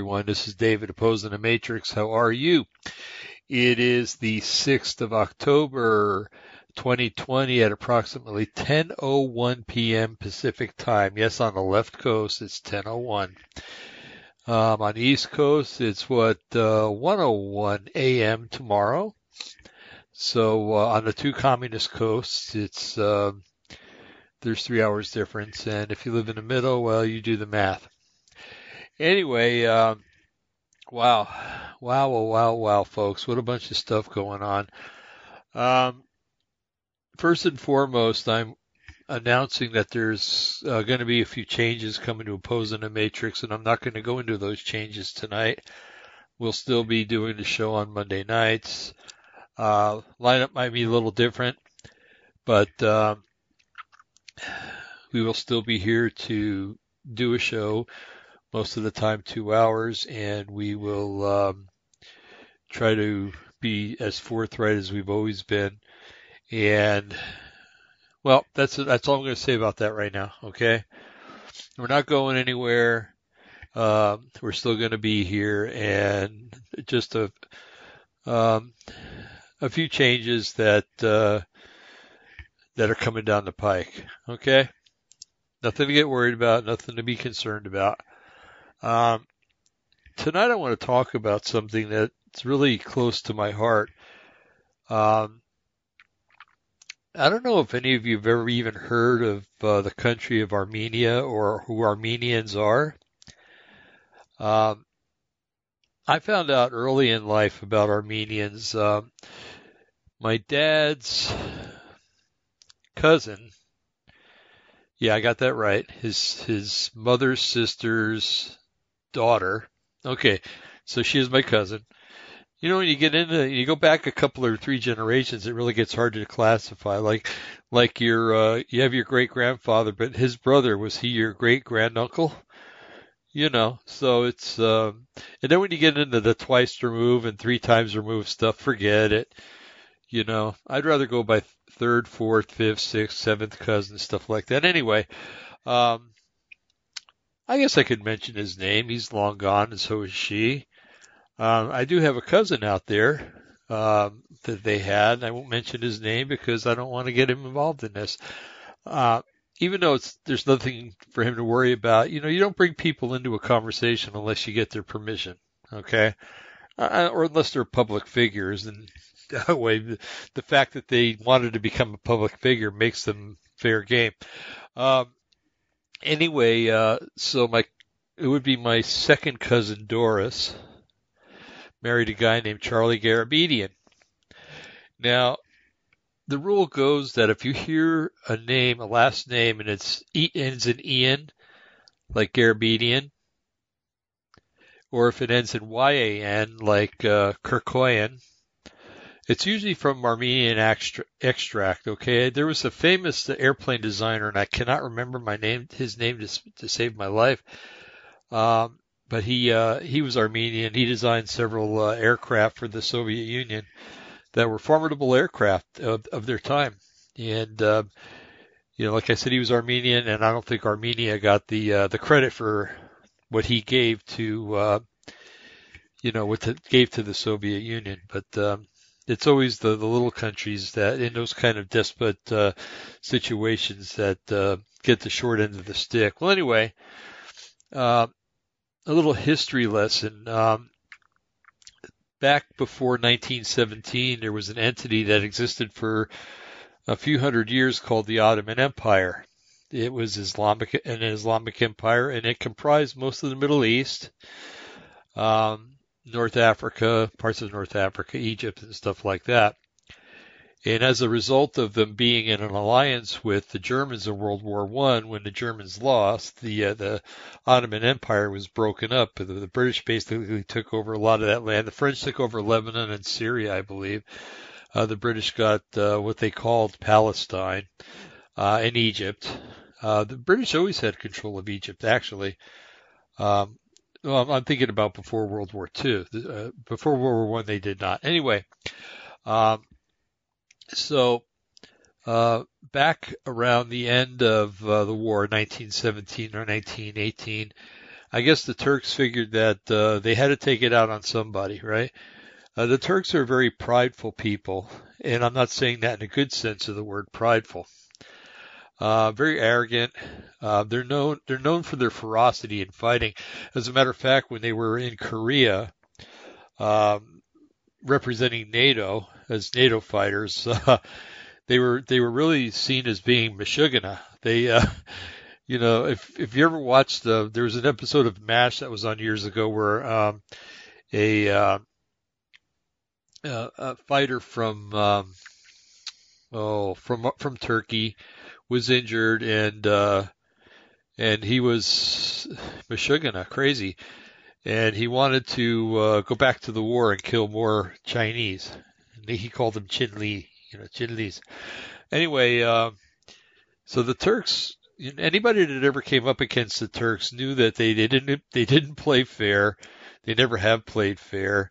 Everyone. This is David opposing the Matrix. How are you? It is the 6th of October, 2020 at approximately 10:01 p.m. Pacific time. Yes, on the left coast it's 10:01. Um, on the East Coast it's what uh, 1:01 a.m. tomorrow. So uh, on the two communist coasts it's uh, there's three hours difference, and if you live in the middle, well, you do the math. Anyway, um, wow, wow, wow, wow, wow, folks, what a bunch of stuff going on. Um, first and foremost, I'm announcing that there's uh, going to be a few changes coming to opposing the Matrix, and I'm not going to go into those changes tonight. We'll still be doing the show on Monday nights. Uh, lineup might be a little different, but um, we will still be here to do a show, most of the time two hours, and we will um, try to be as forthright as we've always been. And well, that's that's all I'm going to say about that right now. Okay, we're not going anywhere. Um, we're still going to be here, and just a um, a few changes that uh, that are coming down the pike. Okay, nothing to get worried about, nothing to be concerned about. Um, tonight, I want to talk about something that's really close to my heart. Um, I don't know if any of you have ever even heard of uh, the country of Armenia or who Armenians are. Um, I found out early in life about Armenians. Um, my dad's cousin, yeah, I got that right. His his mother's sister's daughter. Okay, so she is my cousin. You know, when you get into, you go back a couple or three generations, it really gets hard to classify. Like, like your, uh, you have your great grandfather, but his brother, was he your great granduncle? You know, so it's, um, and then when you get into the twice remove and three times remove stuff, forget it. You know, I'd rather go by third, fourth, fifth, sixth, seventh cousin, stuff like that. Anyway, um, I guess I could mention his name. He's long gone, and so is she. Um, I do have a cousin out there um, that they had. I won't mention his name because I don't want to get him involved in this. Uh, even though it's there's nothing for him to worry about, you know, you don't bring people into a conversation unless you get their permission, okay? Uh, or unless they're public figures, and that way the, the fact that they wanted to become a public figure makes them fair game. Um, anyway, uh, so my it would be my second cousin Doris married a guy named Charlie Garabedian. Now, the rule goes that if you hear a name, a last name, and it's it ends in Ian, like Garabedian, or if it ends in Y-A-N, like uh, Kirkoyan, it's usually from Armenian extract. Okay, there was a famous airplane designer, and I cannot remember my name, his name to, to save my life. Um, but he uh, he was Armenian. He designed several uh, aircraft for the Soviet Union that were formidable aircraft of, of their time. And uh, you know, like I said, he was Armenian, and I don't think Armenia got the uh, the credit for what he gave to uh, you know what the, gave to the Soviet Union. But um, it's always the, the little countries that in those kind of despot uh, situations that uh, get the short end of the stick. Well, anyway, uh, a little history lesson. Um, back before 1917, there was an entity that existed for a few hundred years called the Ottoman Empire. It was Islamic, an Islamic empire, and it comprised most of the Middle East, um, North Africa, parts of North Africa, Egypt, and stuff like that. And as a result of them being in an alliance with the Germans in World War One, when the Germans lost, the uh, the Ottoman Empire was broken up. The, the, British basically took over a lot of that land. The French took over Lebanon and Syria, I believe. Uh, the British got uh, what they called Palestine uh, and Egypt. Uh, the British always had control of Egypt, actually. Um, well, I'm thinking about before World War II. Uh, before World War One, they did not. Anyway. Um, so, uh, back around the end of uh, the war, 1917 or 1918, I guess the Turks figured that uh, they had to take it out on somebody, right? Uh, the Turks are very prideful people, and I'm not saying that in a good sense of the word prideful. Uh, very arrogant. Uh, they're known they're known for their ferocity in fighting. As a matter of fact, when they were in Korea, um, representing NATO as NATO fighters, uh, they were they were really seen as being Meshuggah. They, uh, you know, if if you ever watched the, there was an episode of MASH that was on years ago where um, a uh, a fighter from um, oh from from Turkey was injured and uh, and he was Meshuggah, crazy, and he wanted to uh, go back to the war and kill more Chinese. And he called them Chin Li, you know, Chin Li's. Anyway, uh, so the Turks, anybody that ever came up against the Turks knew that they they didn't they didn't play fair. They never have played fair.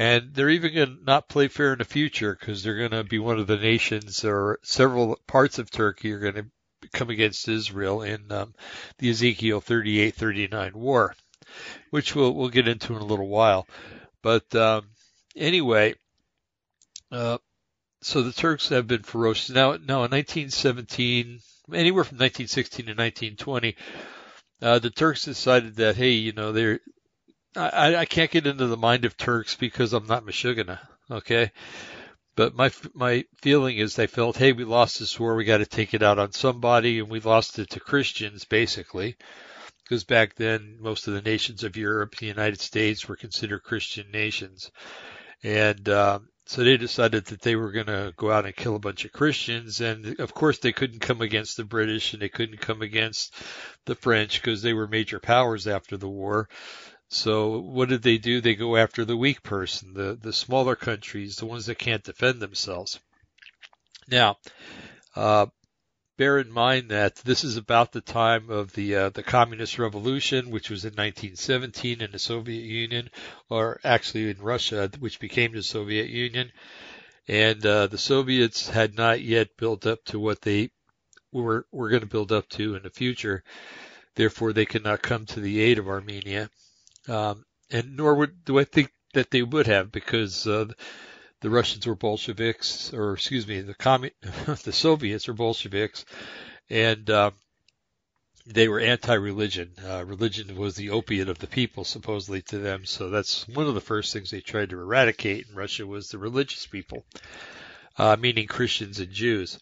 And they're even going to not play fair in the future because they're going to be one of the nations or several parts of Turkey are going to come against Israel in um, the Ezekiel 38-39 war, which we'll, we'll get into in a little while. But um, anyway, uh, so the Turks have been ferocious. Now, now in 1917, anywhere from 1916 to 1920, uh, the Turks decided that, hey, you know, they're I, I can't get into the mind of Turks because I'm not Meshuggah, okay? But my my feeling is they felt, hey, we lost this war, we got to take it out on somebody, and we lost it to Christians, basically, because back then most of the nations of Europe, the United States, were considered Christian nations, and um, so they decided that they were going to go out and kill a bunch of Christians, and of course they couldn't come against the British and they couldn't come against the French because they were major powers after the war. So what did they do? They go after the weak person, the, the smaller countries, the ones that can't defend themselves. Now, uh, bear in mind that this is about the time of the uh, the communist revolution, which was in 1917 in the Soviet Union, or actually in Russia, which became the Soviet Union. And uh, the Soviets had not yet built up to what they were were going to build up to in the future. Therefore, they could not come to the aid of Armenia um, and nor would do I think that they would have because uh, the Russians were Bolsheviks, or excuse me, the commun- the Soviets were Bolsheviks, and uh, they were anti-religion. Uh, religion was the opiate of the people, supposedly to them. So that's one of the first things they tried to eradicate in Russia was the religious people, uh, meaning Christians and Jews.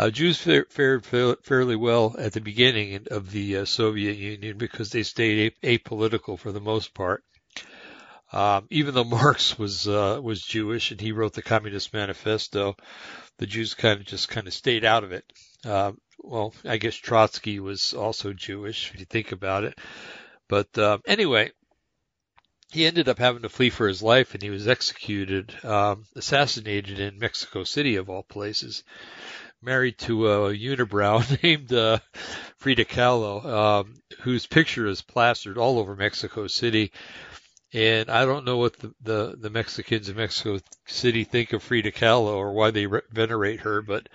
Uh, Jews fared fairly well at the beginning of the uh, Soviet Union because they stayed apolitical for the most part. Um, even though Marx was uh, was Jewish and he wrote the Communist Manifesto, the Jews kind of just kind of stayed out of it. Uh, well, I guess Trotsky was also Jewish if you think about it. But uh, anyway, he ended up having to flee for his life and he was executed, um, assassinated in Mexico City of all places married to a unibrow named uh, Frida Kahlo, um, whose picture is plastered all over Mexico City. And I don't know what the, the, the Mexicans in Mexico City think of Frida Kahlo or why they re- venerate her, but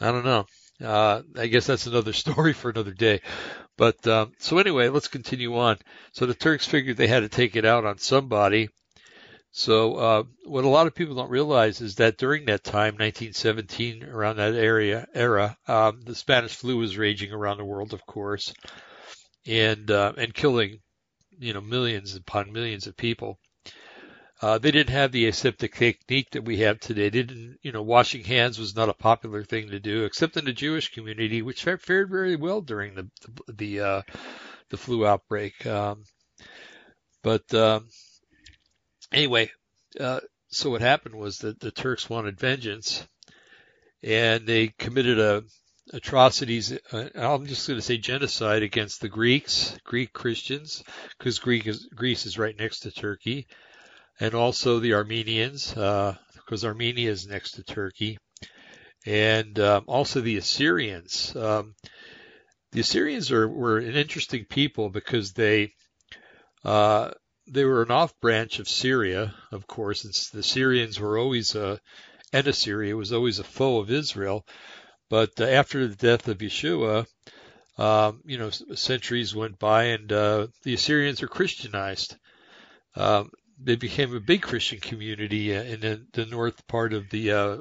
I don't know. Uh, I guess that's another story for another day. But um, so anyway, let's continue on. So the Turks figured they had to take it out on somebody, so uh, what a lot of people don't realize is that during that time, 1917, around that area era, um, the Spanish flu was raging around the world, of course, and uh, and killing, you know, millions upon millions of people. Uh, they didn't have the aseptic technique that we have today. They didn't, you know, washing hands was not a popular thing to do, except in the Jewish community, which fared very well during the the the, uh, the flu outbreak. Um, but um, anyway, uh, so what happened was that the Turks wanted vengeance, and they committed a atrocities. Uh, I'm just going to say genocide against the Greeks, Greek Christians, because Greek is, Greece is right next to Turkey, and also the Armenians, uh, because Armenia is next to Turkey, and um, also the Assyrians. Um, the Assyrians are, were an interesting people because they uh, they were an off branch of Syria, of course. It's, the Syrians were always a, and Assyria was always a foe of Israel. But uh, after the death of Yeshua, um, you know, centuries went by and uh, the Assyrians were Christianized. Um, they became a big Christian community uh, in the, the north part of the uh,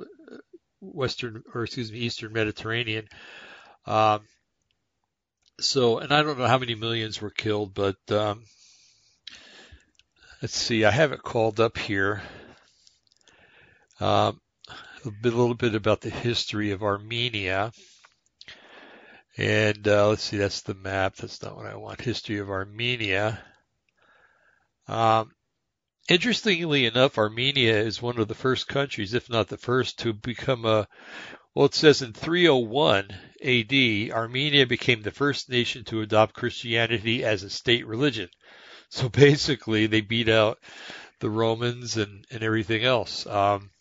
western, or excuse me, eastern Mediterranean. Um, so, and I don't know how many millions were killed, but um, let's see, I have it called up here. Um, a, bit, a little bit about the history of Armenia. And uh, let's see, that's the map. That's not what I want. History of Armenia. Um, interestingly enough, Armenia is one of the first countries, if not the first, to become a well, it says in 301 AD, Armenia became the first nation to adopt Christianity as a state religion. So basically, they beat out the Romans and, and everything else. Um,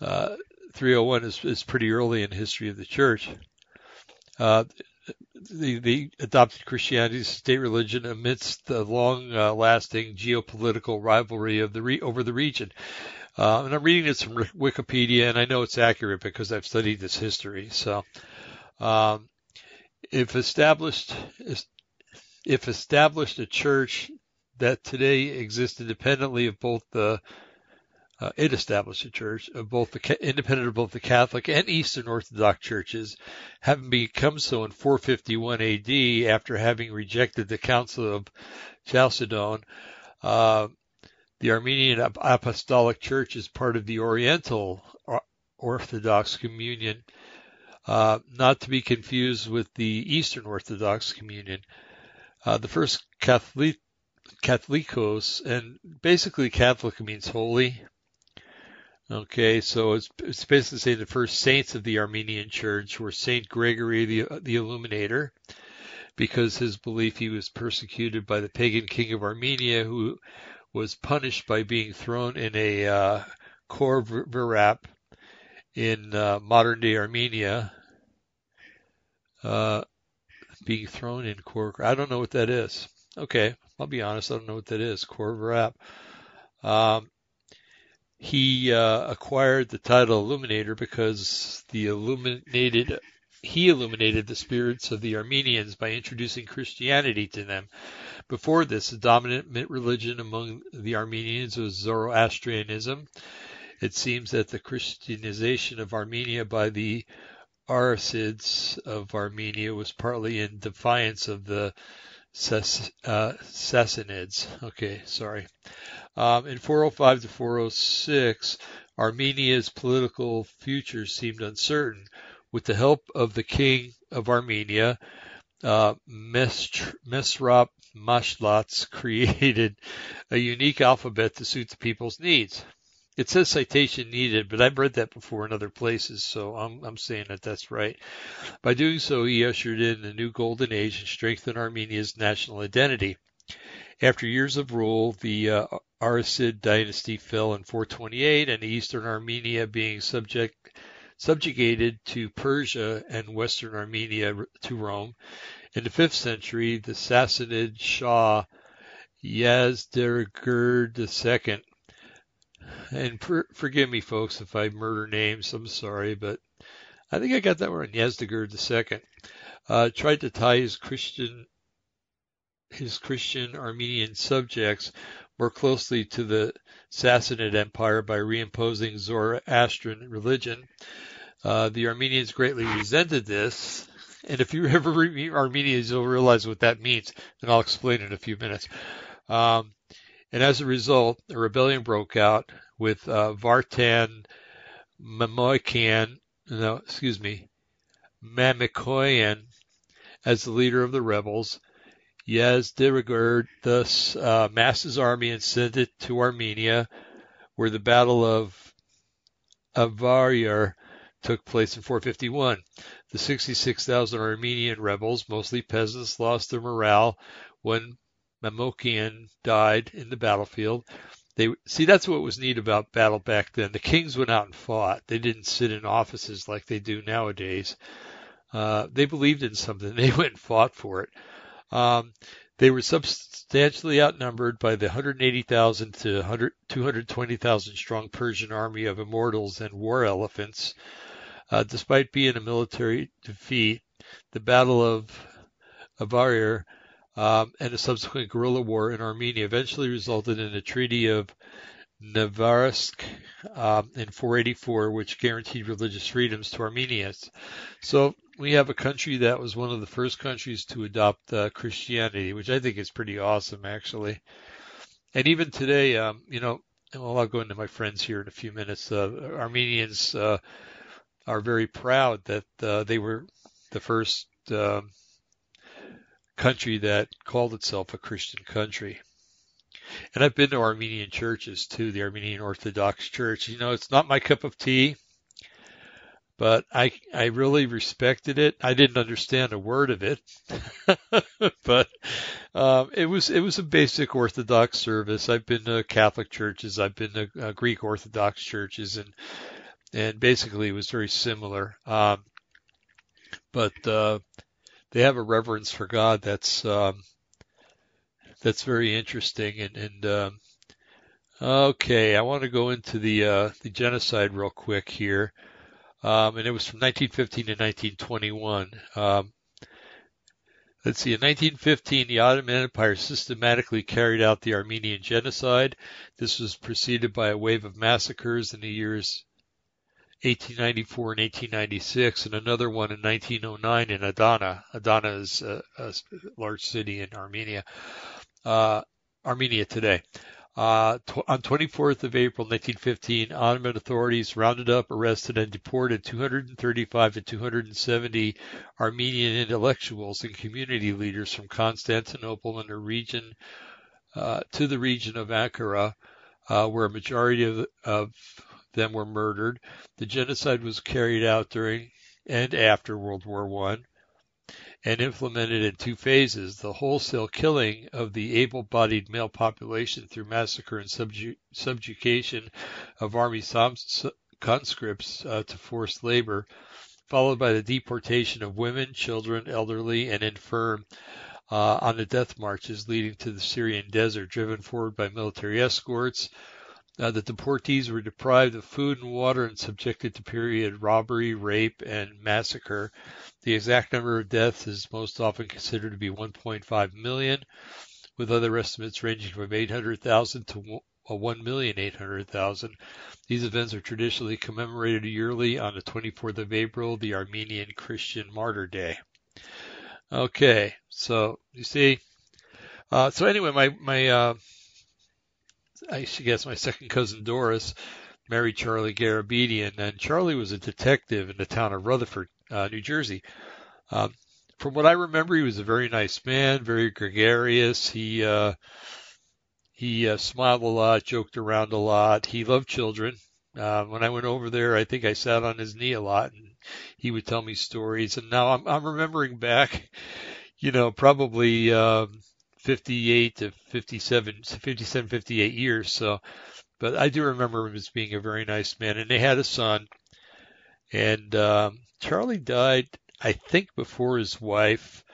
uh, 301 is, is pretty early in the history of the church. Uh, they, adopted Christianity as state religion amidst the long-lasting uh, geopolitical rivalry of the re- over the region. Uh, and I'm reading this from Wikipedia, and I know it's accurate because I've studied this history. So, um, if established, if established a church that today exists independently of both the uh, it established a church of both the independent of both the Catholic and Eastern Orthodox churches, having become so in 451 AD after having rejected the Council of Chalcedon. Uh, the Armenian Apostolic Church is part of the Oriental Orthodox Communion, uh, not to be confused with the Eastern Orthodox Communion. Uh, the first Catholic, Catholicos, and basically Catholic means holy. Okay, so it's, it's basically saying the first saints of the Armenian Church were Saint Gregory the, the Illuminator, because his belief he was persecuted by the pagan king of Armenia, who was punished by being thrown in a uh, in uh, modern day Armenia. Uh, being thrown in Khor. I don't know what that is. Okay, I'll be honest. I don't know what that is. Khor Um, he uh, acquired the title Illuminator because the illuminated he illuminated the spirits of the Armenians by introducing Christianity to them. Before this, the dominant religion among the Armenians was Zoroastrianism. It seems that the Christianization of Armenia by the Arsacids of Armenia was partly in defiance of the uh, Sassanids. Okay, sorry. Um, in 405 to 406, Armenia's political future seemed uncertain. With the help of the king of Armenia, uh, Mesrop Mashlatz created a unique alphabet to suit the people's needs. It says citation needed, but I've read that before in other places, so I'm, I'm saying that that's right. By doing so, he ushered in a new golden age and strengthened Armenia's national identity. After years of rule, the uh, dynasty fell in 428, and eastern Armenia being subject subjugated to Persia and western Armenia to Rome. In the 5th century, the Sassanid Shah Yazdegerd II, and per, forgive me, folks, if I murder names, I'm sorry, but I think I got that right, Yazdegerd II, uh, tried to tie his Christian his Christian Armenian subjects more closely to the Sassanid Empire by reimposing Zoroastrian religion. Uh, the Armenians greatly resented this, and if you ever read Armenians, you'll realize what that means, and I'll explain in a few minutes. Um, and as a result, a rebellion broke out with uh, Vartan Mamoikian, no, excuse me, Mamikoyan as the leader of the rebels. Yazdegerd thus uh, massed his army and sent it to Armenia, where the Battle of Avaryar took place in 451. The 66,000 Armenian rebels, mostly peasants, lost their morale when Mamokian died in the battlefield. They see that's what was neat about battle back then. The kings went out and fought. They didn't sit in offices like they do nowadays. Uh, they believed in something. They went and fought for it. Um, they were substantially outnumbered by the 180,000 to 100, 220,000 strong Persian army of immortals and war elephants. Uh, despite being a military defeat, the Battle of Avar, um, and a subsequent guerrilla war in Armenia eventually resulted in the Treaty of Nvarsak um, in 484, which guaranteed religious freedoms to Armenians. So we have a country that was one of the first countries to adopt uh, Christianity, which I think is pretty awesome, actually. And even today, um, you know, well, I'll go into my friends here in a few minutes. Uh, Armenians uh, are very proud that uh, they were the first um, country that called itself a Christian country. And I've been to Armenian churches too, the Armenian Orthodox Church. You know, it's not my cup of tea, but I I really respected it. I didn't understand a word of it, but um, it was it was a basic Orthodox service. I've been to Catholic churches, I've been to uh, Greek Orthodox churches, and and basically it was very similar. Um, but uh, they have a reverence for God that's um, that's very interesting. And, and um, okay, I want to go into the uh, the genocide real quick here, um, and it was from 1915 to 1921. Um, let's see, in 1915, the Ottoman Empire systematically carried out the Armenian genocide. This was preceded by a wave of massacres in the years 1894 and 1896, and another one in 1909 in Adana. Adana is a, a large city in Armenia uh, Armenia today. Uh, on 24th of April 1915, Ottoman authorities rounded up, arrested, and deported 235 to 270 Armenian intellectuals and community leaders from Constantinople and the region uh, to the region of Ankara, uh, where a majority of, of them were murdered. The genocide was carried out during and after World War One and implemented in two phases the wholesale killing of the able bodied male population through massacre and subju- subjugation of army conscripts uh, to forced labor, followed by the deportation of women, children, elderly, and infirm. Uh, on the death marches leading to the Syrian desert, driven forward by military escorts, uh, the deportees were deprived of food and water and subjected to period robbery, rape, and massacre. The exact number of deaths is most often considered to be 1.5 million, with other estimates ranging from 800,000 to 1,800,000. These events are traditionally commemorated yearly on the 24th of April, the Armenian Christian Martyr Day. Okay, so you see, uh, so anyway, my my uh, I guess my second cousin Doris married Charlie Garabedian, and Charlie was a detective in the town of Rutherford, uh, New Jersey. Um, from what I remember, he was a very nice man, very gregarious. He uh, he uh, smiled a lot, joked around a lot. He loved children. Uh, when I went over there, I think I sat on his knee a lot, and he would tell me stories. And now I'm, I'm remembering back, you know, probably um, 58 to 57, 57, 58 years. So, but I do remember him as being a very nice man. And they had a son, and um, Charlie died, I think, before his wife.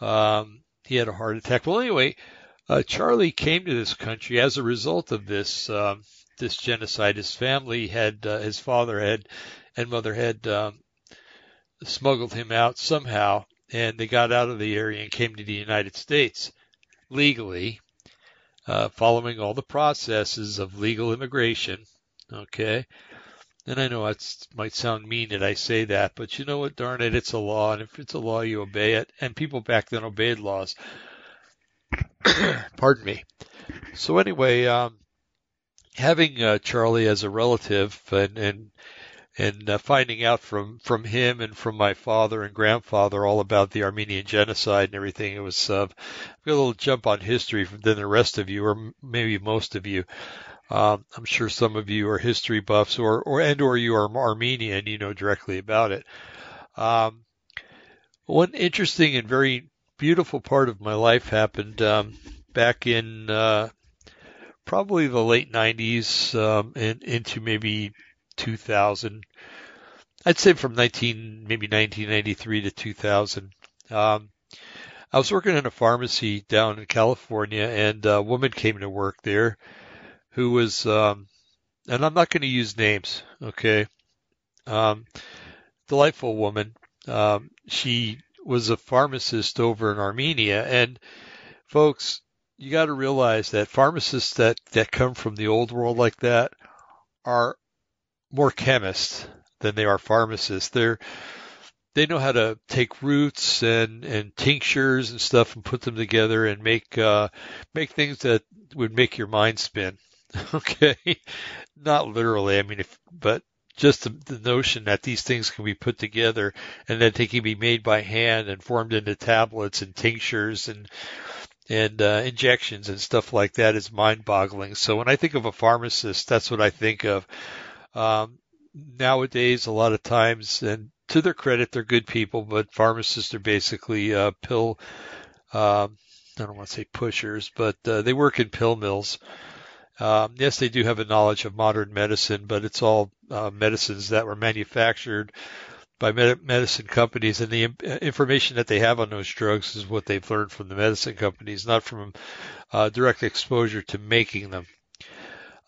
Um, he had a heart attack. Well, anyway, uh, Charlie came to this country as a result of this um, this genocide. His family had, uh, his father had, and mother had um, smuggled him out somehow, and they got out of the area and came to the United States legally, uh, following all the processes of legal immigration. Okay. And I know it might sound mean that I say that, but you know what? Darn it, it's a law, and if it's a law, you obey it. And people back then obeyed laws. Pardon me. So anyway, um, having uh, Charlie as a relative and, and and uh, finding out from from him and from my father and grandfather all about the Armenian genocide and everything. It was uh, a little jump on history than the rest of you, or maybe most of you. Um, I'm sure some of you are history buffs, or or and or you are Armenian, you know directly about it. Um, one interesting and very beautiful part of my life happened um, back in uh, probably the late 90s um, and into maybe 2000. I'd say from 19, maybe 1993 to 2000. Um, I was working in a pharmacy down in California, and a woman came to work there who was, um, and I'm not going to use names, okay? Um, delightful woman. Um, she was a pharmacist over in Armenia. And folks, you got to realize that pharmacists that, that come from the old world like that are more chemists than they are pharmacists. They're, they know how to take roots and, and tinctures and stuff and put them together and make, uh, make things that would make your mind spin. okay. Not literally. I mean, if, but just the, the, notion that these things can be put together and that they can be made by hand and formed into tablets and tinctures and and uh, injections and stuff like that is mind-boggling. So when I think of a pharmacist, that's what I think of. Um, nowadays, a lot of times, and to their credit, they're good people, but pharmacists are basically uh, pill. Uh, I don't want to say pushers, but uh, they work in pill mills. Um, yes, they do have a knowledge of modern medicine, but it's all uh, medicines that were manufactured by med- medicine companies, and the information that they have on those drugs is what they've learned from the medicine companies, not from uh, direct exposure to making them.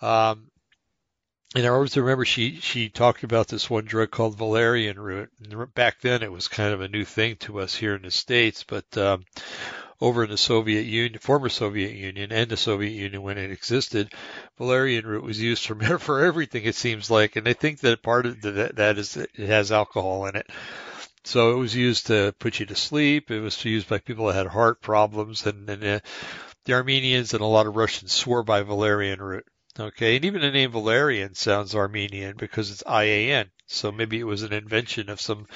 Um, and I always remember she she talked about this one drug called valerian root. And back then, it was kind of a new thing to us here in the states, but um, over in the Soviet Union, former Soviet Union, and the Soviet Union when it existed, valerian root was used for for everything. It seems like, and I think that part of that, that is it has alcohol in it. So it was used to put you to sleep. It was used by people that had heart problems, and, and uh, the Armenians and a lot of Russians swore by valerian root. Okay, and even the name Valerian sounds Armenian because it's IAN. So maybe it was an invention of some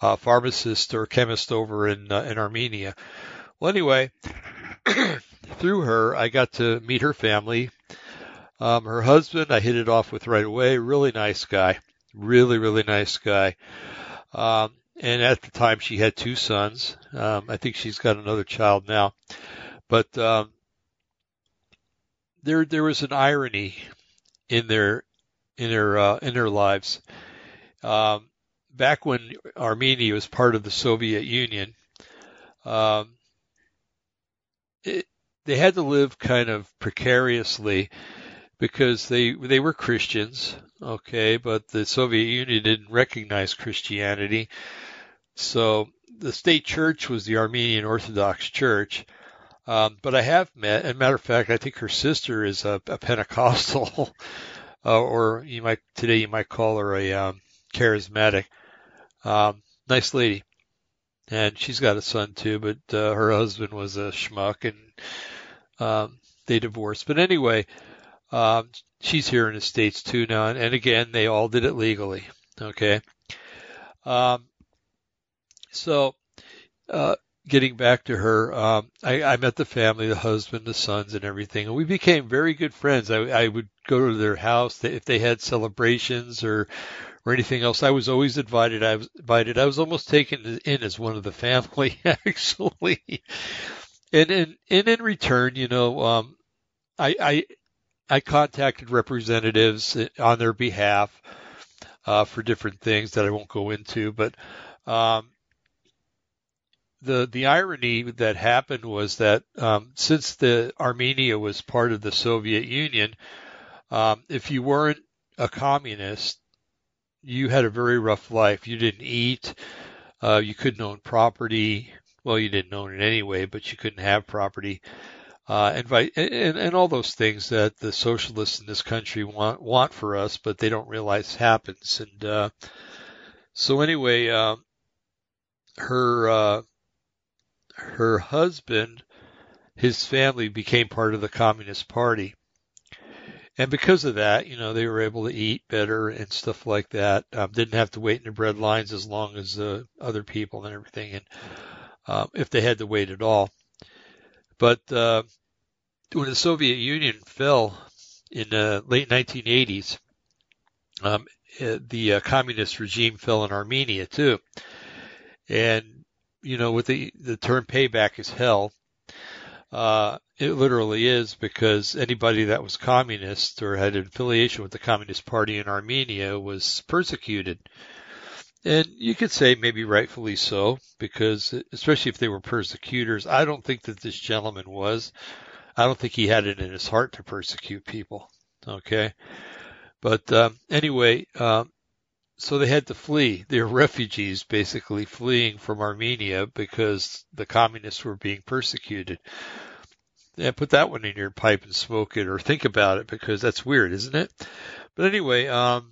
uh, pharmacist or chemist over in uh, in Armenia. Well, anyway, through her, I got to meet her family. Um, her husband, I hit it off with right away. Really nice guy. Really, really nice guy. Um, and at the time, she had two sons. Um, I think she's got another child now. But um, there, there was an irony in their in their uh, in their lives. Um, back when Armenia was part of the Soviet Union, um, it, they had to live kind of precariously because they they were Christians, okay, but the Soviet Union didn't recognize Christianity. So the state church was the Armenian Orthodox Church. Um, but I have met, and matter of fact, I think her sister is a, a Pentecostal, uh, or you might today you might call her a um, charismatic. Um, nice lady and she's got a son too, but uh, her husband was a schmuck, and um, they divorced. But anyway, um, she's here in the states too now, and, and again, they all did it legally. Okay, um, so uh, getting back to her, um, I, I met the family, the husband, the sons, and everything, and we became very good friends. I, I would go to their house if they had celebrations or or anything else. I was always invited. I was invited. I was almost taken in as one of the family, actually. And in and in return, you know, um, I, I I contacted representatives on their behalf uh, for different things that I won't go into, but um, the the irony that happened was that um, since the Armenia was part of the Soviet Union, um, if you weren't a communist, you had a very rough life. You didn't eat. Uh, you couldn't own property. Well, you didn't own it anyway, but you couldn't have property. Uh, and, and, and all those things that the socialists in this country want want for us, but they don't realize happens. And uh, so anyway, uh, her uh, her husband, his family became part of the Communist Party, and because of that, you know, they were able to eat better and stuff like that. Um, didn't have to wait in the bread lines as long as uh, other people and everything, and uh, if they had to wait at all. But uh, when the Soviet Union fell in the late 1980s, um, uh, the uh, communist regime fell in Armenia too, and you know, with the the term payback is hell. Uh, it literally is because anybody that was communist or had an affiliation with the Communist Party in Armenia was persecuted. And you could say maybe rightfully so, because especially if they were persecutors, I don't think that this gentleman was. I don't think he had it in his heart to persecute people. Okay. But um, anyway, um, so they had to flee. They were refugees, basically fleeing from Armenia because the communists were being persecuted. Yeah, put that one in your pipe and smoke it, or think about it because that's weird, isn't it? But anyway, um,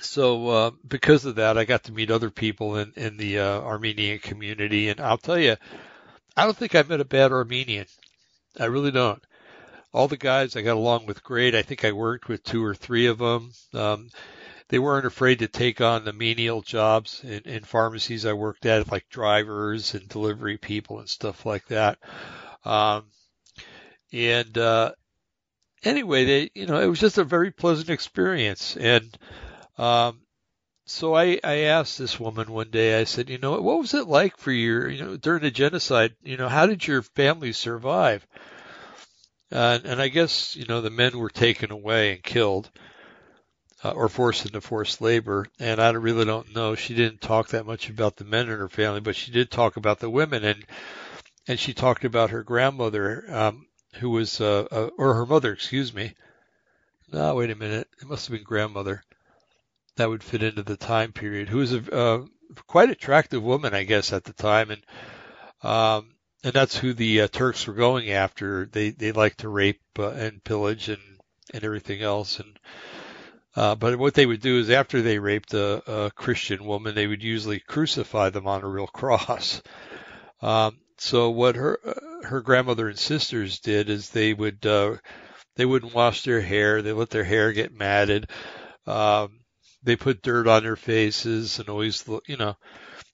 so uh, because of that, I got to meet other people in in the uh, Armenian community, and I'll tell you, I don't think I've met a bad Armenian. I really don't. All the guys I got along with great. I think I worked with two or three of them. Um, they weren't afraid to take on the menial jobs in, in pharmacies I worked at, like drivers and delivery people and stuff like that. Um, and uh, anyway, they, you know, it was just a very pleasant experience. And um, so I, I asked this woman one day, I said, you know, what was it like for your, you know, during the genocide? You know, how did your family survive? Uh, and I guess, you know, the men were taken away and killed uh, or forced into forced labor. And I really don't know. She didn't talk that much about the men in her family, but she did talk about the women. And and she talked about her grandmother, um, who was, uh, uh, or her mother, excuse me. No, wait a minute. It must have been grandmother. That would fit into the time period. Who was a uh, quite attractive woman, I guess, at the time, and um, and that's who the uh, Turks were going after. They they like to rape uh, and pillage and and everything else, and uh, but what they would do is after they raped a, a Christian woman, they would usually crucify them on a real cross. Um, so what her uh, her grandmother and sisters did is they would uh, they wouldn't wash their hair. They let their hair get matted. Um, they put dirt on their faces and always you know,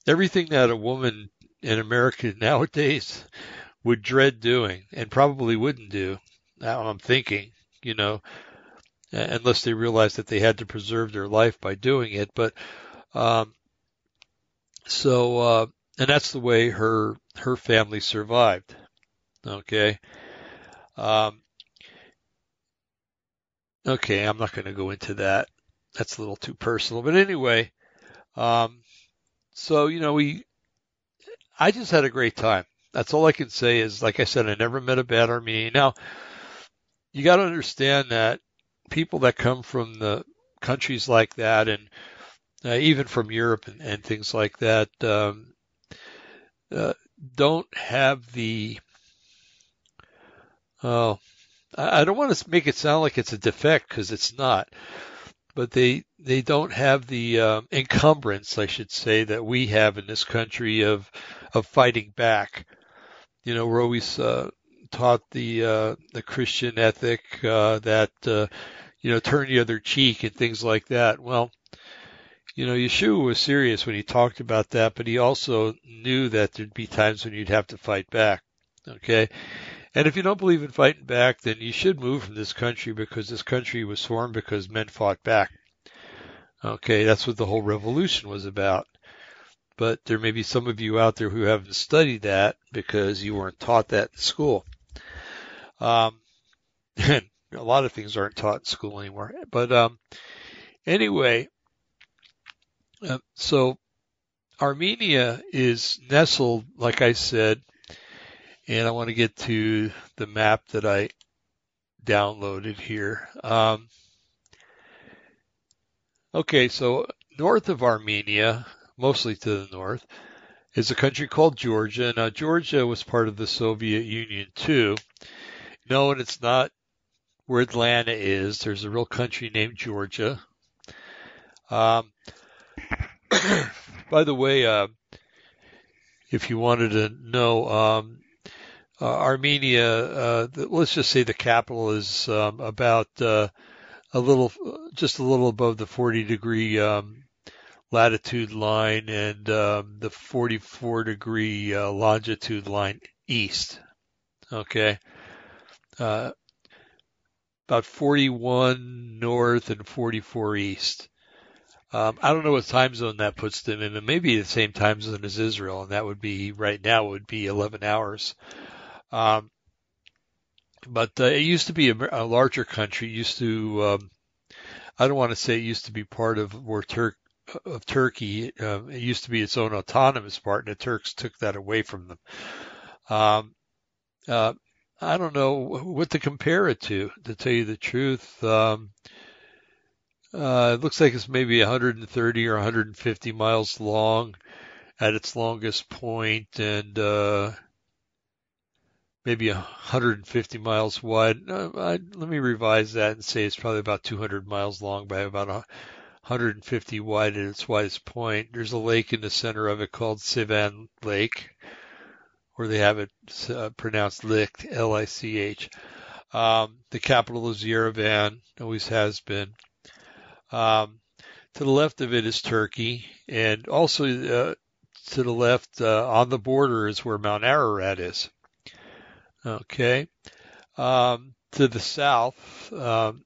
everything that a woman in America nowadays would dread doing and probably wouldn't do. Now I'm thinking, you know, unless they realized that they had to preserve their life by doing it. But um, so, uh, and that's the way her her family survived. Okay. Um, okay, I'm not going to go into that. That's a little too personal. But anyway, um, so you know, we, I just had a great time. That's all I can say is, like I said, I never met a bad Armenian. Now, you got to understand that people that come from the countries like that, and uh, even from Europe and, and things like that, um, uh, don't have the oh I don't want to make it sound like it's a defect because it's not, but they they don't have the um, encumbrance, I should say, that we have in this country of of fighting back. You know, we're always uh, taught the uh, the Christian ethic uh, that uh, you know turn the other cheek and things like that. Well, you know, Yeshua was serious when he talked about that, but he also knew that there'd be times when you'd have to fight back. Okay. And if you don't believe in fighting back, then you should move from this country because this country was formed because men fought back. Okay. That's what the whole revolution was about. But there may be some of you out there who haven't studied that because you weren't taught that in school. Um, and a lot of things aren't taught in school anymore. But, um, anyway, uh, so Armenia is nestled, like I said, and I want to get to the map that I downloaded here. Um, okay, so north of Armenia, mostly to the north, is a country called Georgia. Now, Georgia was part of the Soviet Union too. No, and it's not where Atlanta is. There's a real country named Georgia. Um, by the way, uh, if you wanted to know, um, uh, Armenia, uh, the, let's just say the capital is um, about uh, a little, just a little above the 40 degree um, latitude line and um, the 44 degree uh, longitude line east. Okay. About 41 north and 44 east. Um, I don't know what time zone that puts them in. It may be the same time zone as Israel, and that would be right now would be 11 hours. Um, but uh, it used to be a, a larger country. It used to, um, I don't want to say it used to be part of Turk of Turkey. Uh, it used to be its own autonomous part, and the Turks took that away from them. Um, uh, I don't know what to compare it to. To tell you the truth, um, Uh, it looks like it's maybe 130 or 150 miles long at its longest point, and uh, maybe 150 miles wide. Uh, I, let me revise that and say it's probably about 200 miles long by about 150 wide at its widest point. There's a lake in the center of it called Sevan Lake, or they have it uh, pronounced Lich, L-I-C-H. Um, the capital is Yerevan, always has been. Um, to the left of it is Turkey, and also uh, to the left uh, on the border is where Mount Ararat is. Okay. Um, to the south, um,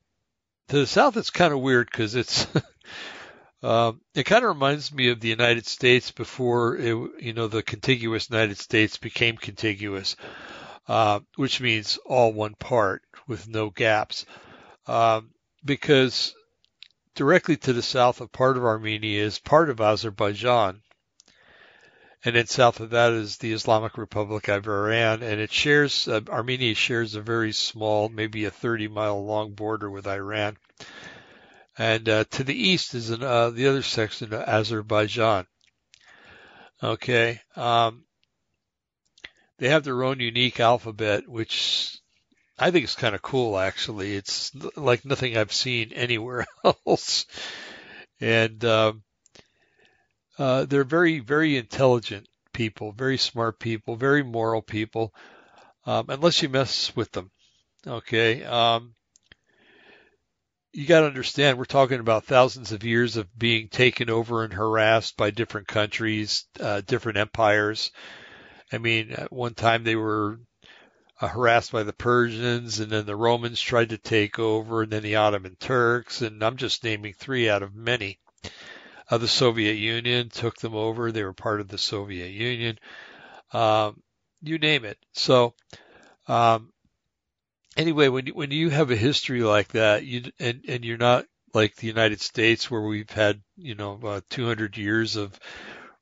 to the south, it's kind of weird because it's, um, it kind of reminds me of the United States before it, you know, the contiguous United States became contiguous, uh, which means all one part with no gaps. Um, because directly to the south of part of Armenia is part of Azerbaijan, and then south of that is the Islamic Republic of Iran, and it shares uh, Armenia shares a very small, maybe a 30 mile long border with Iran. And uh, to the east is an, uh, the other section of Azerbaijan. Okay, um, they have their own unique alphabet, which I think is kind of cool. Actually, it's like nothing I've seen anywhere else, and um, uh, they're very, very intelligent people, very smart people, very moral people, um, unless you mess with them. Okay. Um, you got to understand, we're talking about thousands of years of being taken over and harassed by different countries, uh, different empires. I mean, at one time they were uh, harassed by the Persians, and then the Romans tried to take over, and then the Ottoman Turks, and I'm just naming three out of many. Uh, the Soviet Union took them over. They were part of the Soviet Union. Um, you name it. So, um, anyway, when you, when you have a history like that, you and and you're not like the United States where we've had you know uh, 200 years of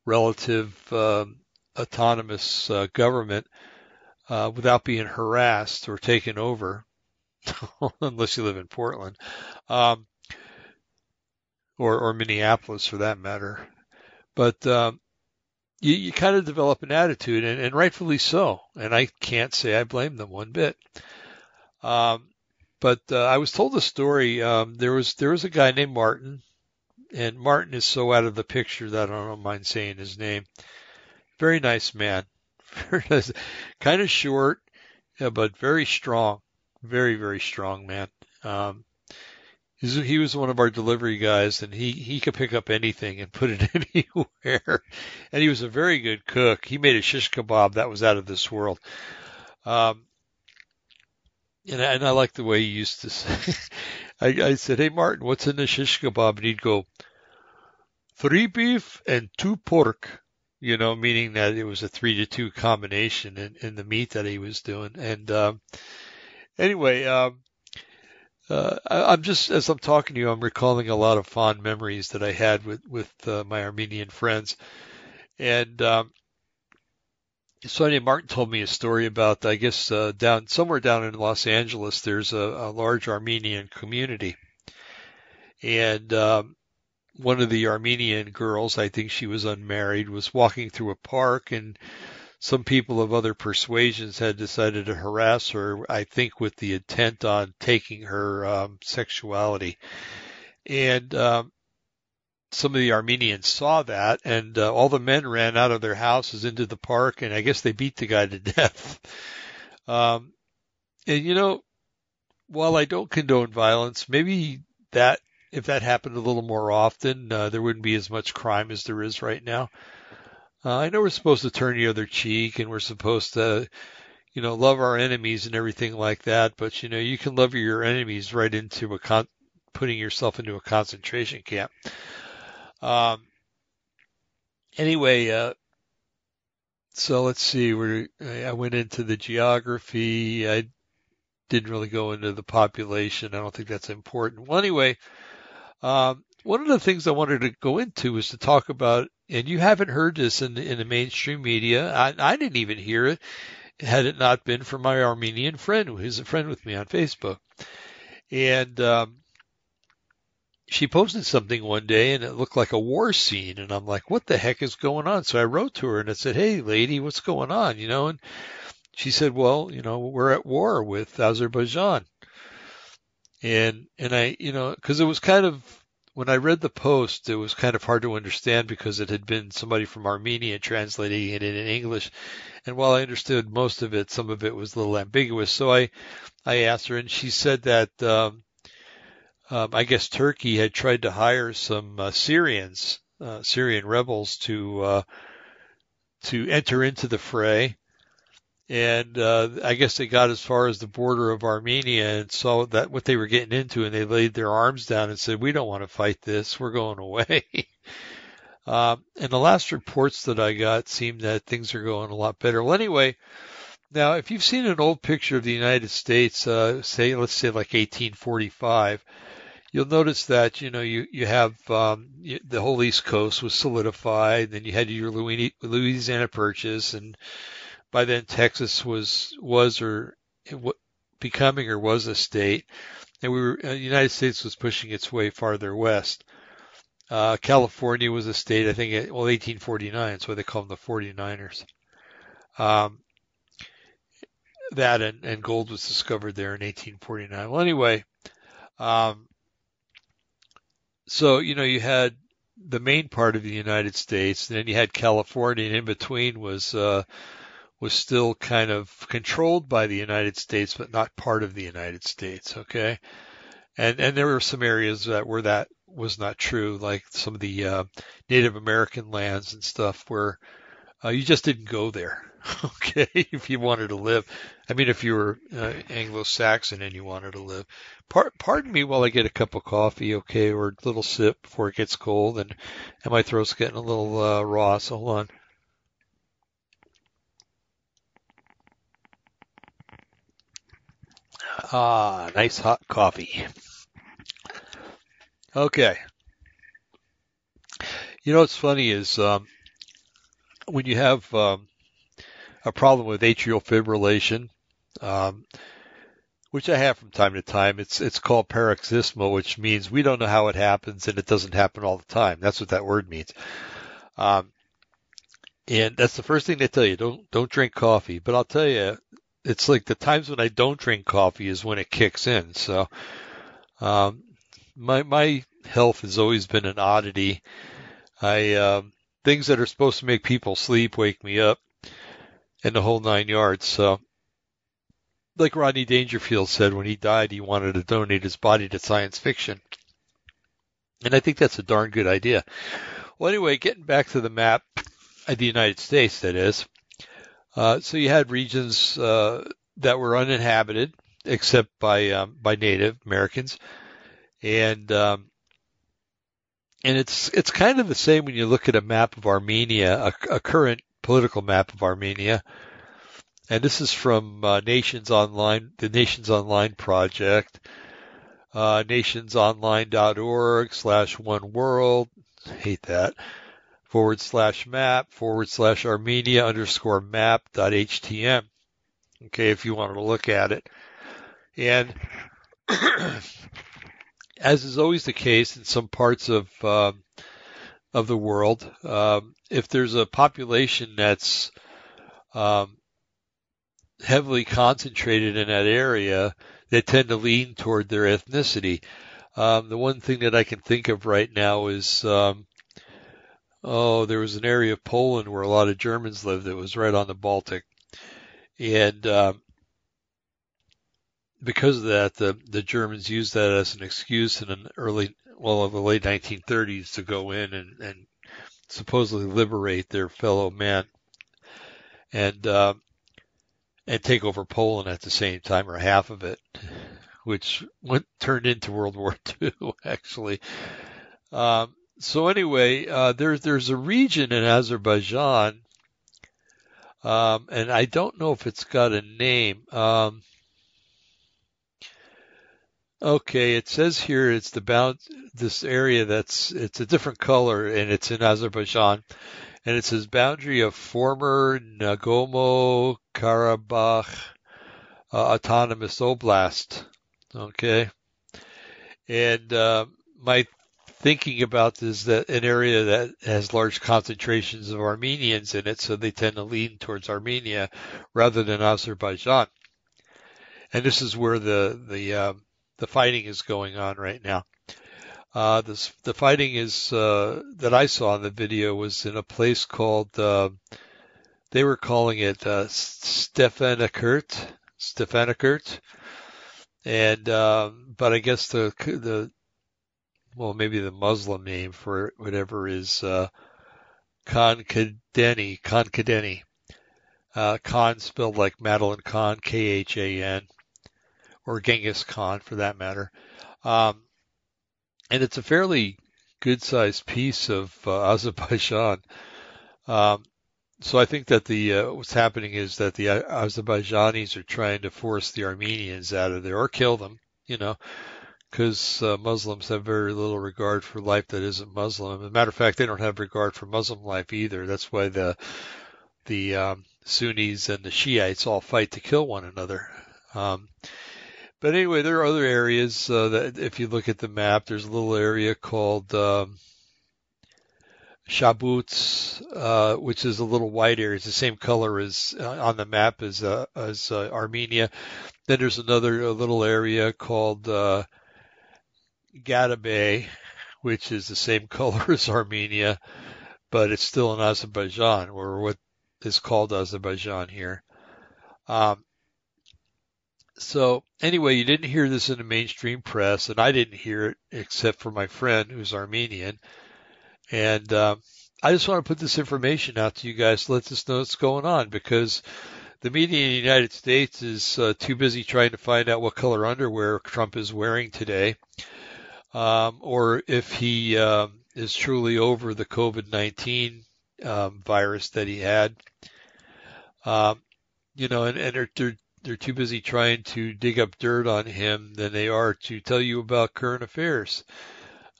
relative um, autonomous uh, government uh, without being harassed or taken over, unless you live in Portland. Um, or or Minneapolis for that matter. But um, you, you kind of develop an attitude, and, and rightfully so. And I can't say I blame them one bit. Um, but uh, I was told a story. Um, there was there was a guy named Martin, and Martin is so out of the picture that I don't mind saying his name. Very nice man, kind of short, but very strong, very very strong man. Um, he was one of our delivery guys, and he he could pick up anything and put it anywhere. And he was a very good cook. He made a shish kebab that was out of this world. Um, and I, and I like the way he used to say. I, I said, "Hey Martin, what's in the shish kebab?" And he'd go, three beef and two pork." You know, meaning that it was a three to two combination in, in the meat that he was doing. And um, anyway. Um, uh, I, am just as I'm talking to you, I'm recalling a lot of fond memories that I had with with uh, my Armenian friends, and um, Sonia Martin told me a story about I guess uh, down somewhere down in Los Angeles, there's a, a large Armenian community, and um, one of the Armenian girls, I think she was unmarried, was walking through a park and some people of other persuasions had decided to harass her, I think with the intent on taking her um, sexuality. And um, some of the Armenians saw that, and uh, all the men ran out of their houses into the park, and I guess they beat the guy to death. Um, and you know, while I don't condone violence, maybe that if that happened a little more often, uh, there wouldn't be as much crime as there is right now. Uh, I know we're supposed to turn the other cheek and we're supposed to, you know, love our enemies and everything like that. But, you know, you can love your enemies right into a con- putting yourself into a concentration camp. Um, anyway, uh, so let's see where I went into the geography. I didn't really go into the population. I don't think that's important. Well, anyway, um, one of the things I wanted to go into was to talk about, and you haven't heard this in, in the mainstream media. I, I didn't even hear it had it not been for my Armenian friend, who's a friend with me on Facebook. And um, she posted something one day and it looked like a war scene. And I'm like, what the heck is going on? So I wrote to her and I said, Hey lady, what's going on? You know, and she said, well, you know, we're at war with Azerbaijan. And, and I, you know, cause it was kind of, when I read the post, it was kind of hard to understand because it had been somebody from Armenia translating it in English. And while I understood most of it, some of it was a little ambiguous. So I, I asked her and she said that, um, um, I guess Turkey had tried to hire some uh, Syrians, uh, Syrian rebels to, uh, to enter into the fray and uh, I guess they got as far as the border of Armenia and saw that what they were getting into, and they laid their arms down and said, "We don't want to fight this. We're going away." um, and the last reports that I got seemed that things are going a lot better. Well, anyway, now if you've seen an old picture of the United States, uh, say let's say like 1845. You'll notice that you know you you have um, the whole East Coast was solidified, then you had your Louisiana Purchase, and by then Texas was was or becoming or was a state, and we were uh, the United States was pushing its way farther west. Uh, California was a state, I think, well, 1849, that's why they call them the 49ers. Um, that and, and gold was discovered there in 1849. Well, anyway, um, so you know you had the main part of the United States, and then you had California, and in between was uh, was still kind of controlled by the United States, but not part of the United States. Okay. And, and there were some areas that where that was not true, like some of the uh, Native American lands and stuff where uh, you just didn't go there. Okay. if you wanted to live. I mean, if you were uh, Anglo-Saxon and you wanted to live. Par- pardon me while I get a cup of coffee, okay, or a little sip before it gets cold and, and my throat's getting a little uh, raw, so hold on. Ah, nice hot coffee. Okay. You know what's funny is um, when you have um, a problem with atrial fibrillation, um, which I have from time to time. It's it's called paroxysmal, which means we don't know how it happens and it doesn't happen all the time. That's what that word means. Um, and that's the first thing they tell you. Don't don't drink coffee. But I'll tell you, it's like the times when I don't drink coffee is when it kicks in. So, um, my my health has always been an oddity. I um, things that are supposed to make people sleep wake me up, and the whole nine yards. So, like Rodney Dangerfield said when he died, he wanted to donate his body to science fiction, and I think that's a darn good idea. Well, anyway, getting back to the map of the United States, that is. Uh, so you had regions uh, that were uninhabited except by um, by Native Americans, and um, and it's it's kind of the same when you look at a map of Armenia, a, a current political map of Armenia. And this is from uh, Nations Online, the Nations Online project, uh, nationsonline.org slash one world. Hate that forward slash map forward slash Armenia underscore map dot htm. Okay, if you wanted to look at it. And as is always the case in some parts of um, of the world, um, if there's a population that's um, heavily concentrated in that area, they tend to lean toward their ethnicity. Um, the one thing that I can think of right now is um, oh, there was an area of Poland where a lot of Germans lived that was right on the Baltic. And um, because of that, the, the Germans used that as an excuse in an early, well, of the late 1930s to go in and, and supposedly liberate their fellow men and uh, and take over Poland at the same time, or half of it, which went turned into World War II, actually. Um, so anyway, uh, there's there's a region in Azerbaijan, um, and I don't know if it's got a name. Um, okay, it says here it's the bound this area that's it's a different color and it's in Azerbaijan, and it says boundary of former Nagorno Karabakh uh, autonomous oblast. Okay, and uh, my thinking about is that an area that has large concentrations of Armenians in it, so they tend to lean towards Armenia rather than Azerbaijan. And this is where the the uh, the fighting is going on right now. Uh, this, the fighting is uh, that I saw in the video was in a place called uh, they were calling it uh, Stefanakert, and um, but I guess the the well maybe the Muslim name for whatever is uh, Konkadeni, Konkadeni, uh, Khan spelled like Madeline Khan, K H A N, or Genghis Khan for that matter. Um, and it's a fairly good sized piece of uh, Azerbaijan. Um, so I think that the uh, what's happening is that the Azerbaijanis are trying to force the Armenians out of there or kill them, you know, because uh, Muslims have very little regard for life that isn't Muslim. As a matter of fact, they don't have regard for Muslim life either. That's why the the um, Sunnis and the Shiites all fight to kill one another. Um, but anyway, there are other areas uh, that, if you look at the map, there's a little area called um, Shabuts, uh, which is a little white area. It's the same color as uh, on the map as uh, as uh, Armenia. Then there's another little area called uh, Gadabe, which is the same color as Armenia, but it's still in Azerbaijan, or what is called Azerbaijan here. Um, so anyway, you didn't hear this in the mainstream press, and I didn't hear it except for my friend who's Armenian. And uh, I just want to put this information out to you guys let us know what's going on because the media in the United States is uh, too busy trying to find out what color underwear Trump is wearing today, um, or if he um, is truly over the COVID-19 um, virus that he had. Um, you know, and, and they're, they're they're too busy trying to dig up dirt on him than they are to tell you about current affairs,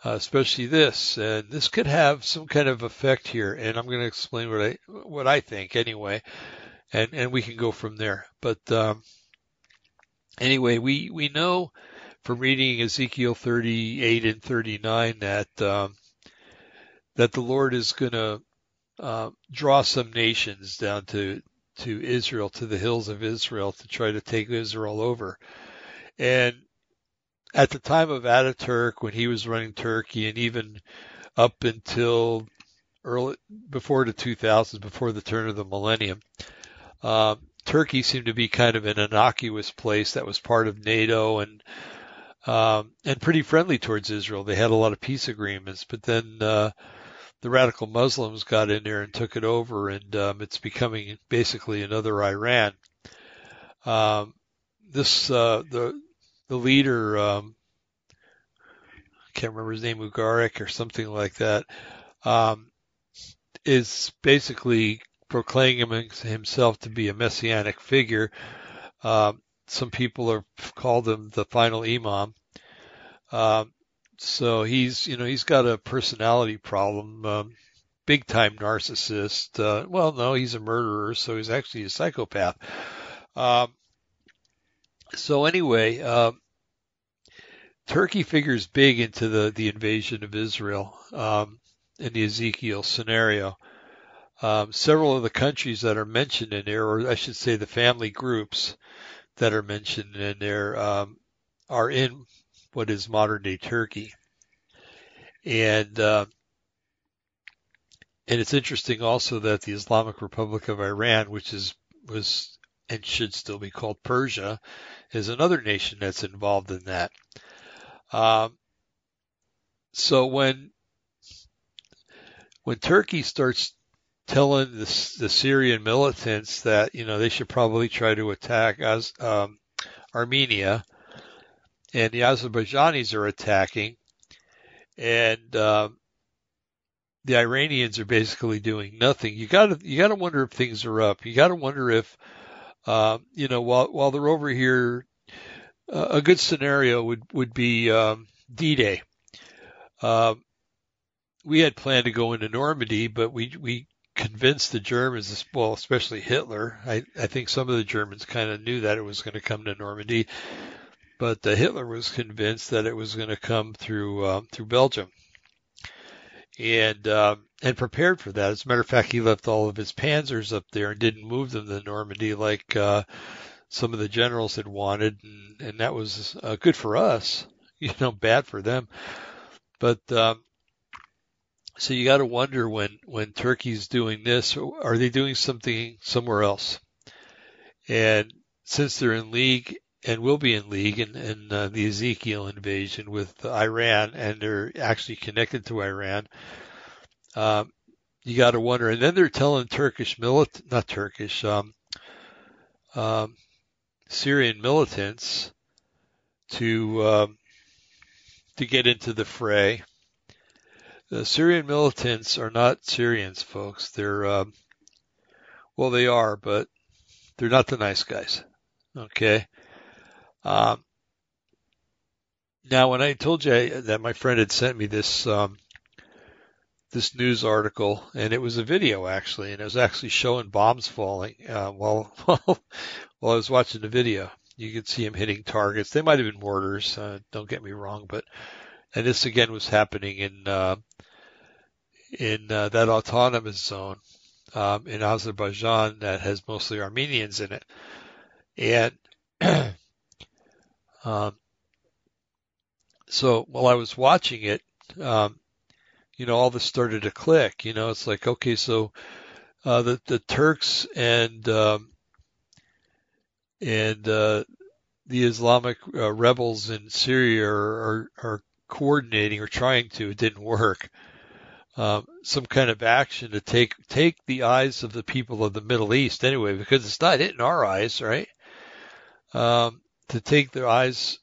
uh, especially this. And this could have some kind of effect here, and I'm going to explain what I what I think anyway, and and we can go from there. But um, anyway, we we know from reading Ezekiel 38 and 39 that um, that the Lord is going to uh, draw some nations down to to Israel, to the hills of Israel, to try to take Israel over. And at the time of Ataturk, when he was running Turkey, and even up until early before the 2000s, before the turn of the millennium, um, Turkey seemed to be kind of an innocuous place that was part of NATO and um, and pretty friendly towards Israel. They had a lot of peace agreements, but then uh, the radical Muslims got in there and took it over, and um, it's becoming basically another Iran. Um, this uh, the the leader um, I can't remember his name Mubarak or something like that um, is basically proclaiming himself to be a messianic figure. Um, some people have called him the final imam. Um, so he's, you know, he's got a personality problem, um, big time narcissist. Uh, well, no, he's a murderer, so he's actually a psychopath. Um, so anyway, uh, Turkey figures big into the, the invasion of Israel um, in the Ezekiel scenario. Um, several of the countries that are mentioned in there, or I should say the family groups that are mentioned in there, um, are in what is modern day Turkey. And uh, and it's interesting also that the Islamic Republic of Iran, which is was and should still be called Persia, is another nation that's involved in that. Um, so when when Turkey starts telling the, the, Syrian militants that you know they should probably try to attack um, Armenia, and the Azerbaijanis are attacking, and um, the Iranians are basically doing nothing. You got to you got to wonder if things are up. You got to wonder if uh, you know while while they're over here, uh, a good scenario would would be um, D-Day. Uh, we had planned to go into Normandy, but we we convinced the Germans, well, especially Hitler. I I think some of the Germans kind of knew that it was going to come to Normandy, but uh, Hitler was convinced that it was going to come through uh, through Belgium. and um, and prepared for that. As a matter of fact, he left all of his panzers up there and didn't move them to Normandy like uh, some of the generals had wanted, and, and that was uh, good for us, you know, bad for them. But um, so you got to wonder when when Turkey's doing this, are they doing something somewhere else? And since they're in league and will be in league in, in uh, the Ezekiel invasion with Iran, and they're actually connected to Iran, um, you got to wonder. And then they're telling Turkish milit, not Turkish, um, um, Syrian militants to um, to get into the fray. The Syrian militants are not Syrians, folks. They're um, well, they are, but they're not the nice guys. Okay. Um, now, when I told you that my friend had sent me this um, this news article, and it was a video actually, and it was actually showing bombs falling uh, while while while I was watching the video. You could see him hitting targets. They might have been mortars. Uh, don't get me wrong, but and this again was happening in uh, in uh, that autonomous zone um, in Azerbaijan that has mostly Armenians in it, and um, so while I was watching it, um, you know, all this started to click. You know, it's like okay, so uh, the the Turks and um, and uh, the Islamic uh, rebels in Syria are, are, are coordinating or trying to. It didn't work. Um, some kind of action to take take the eyes of the people of the Middle East anyway, because it's not hitting our eyes, right? Um, to take their eyes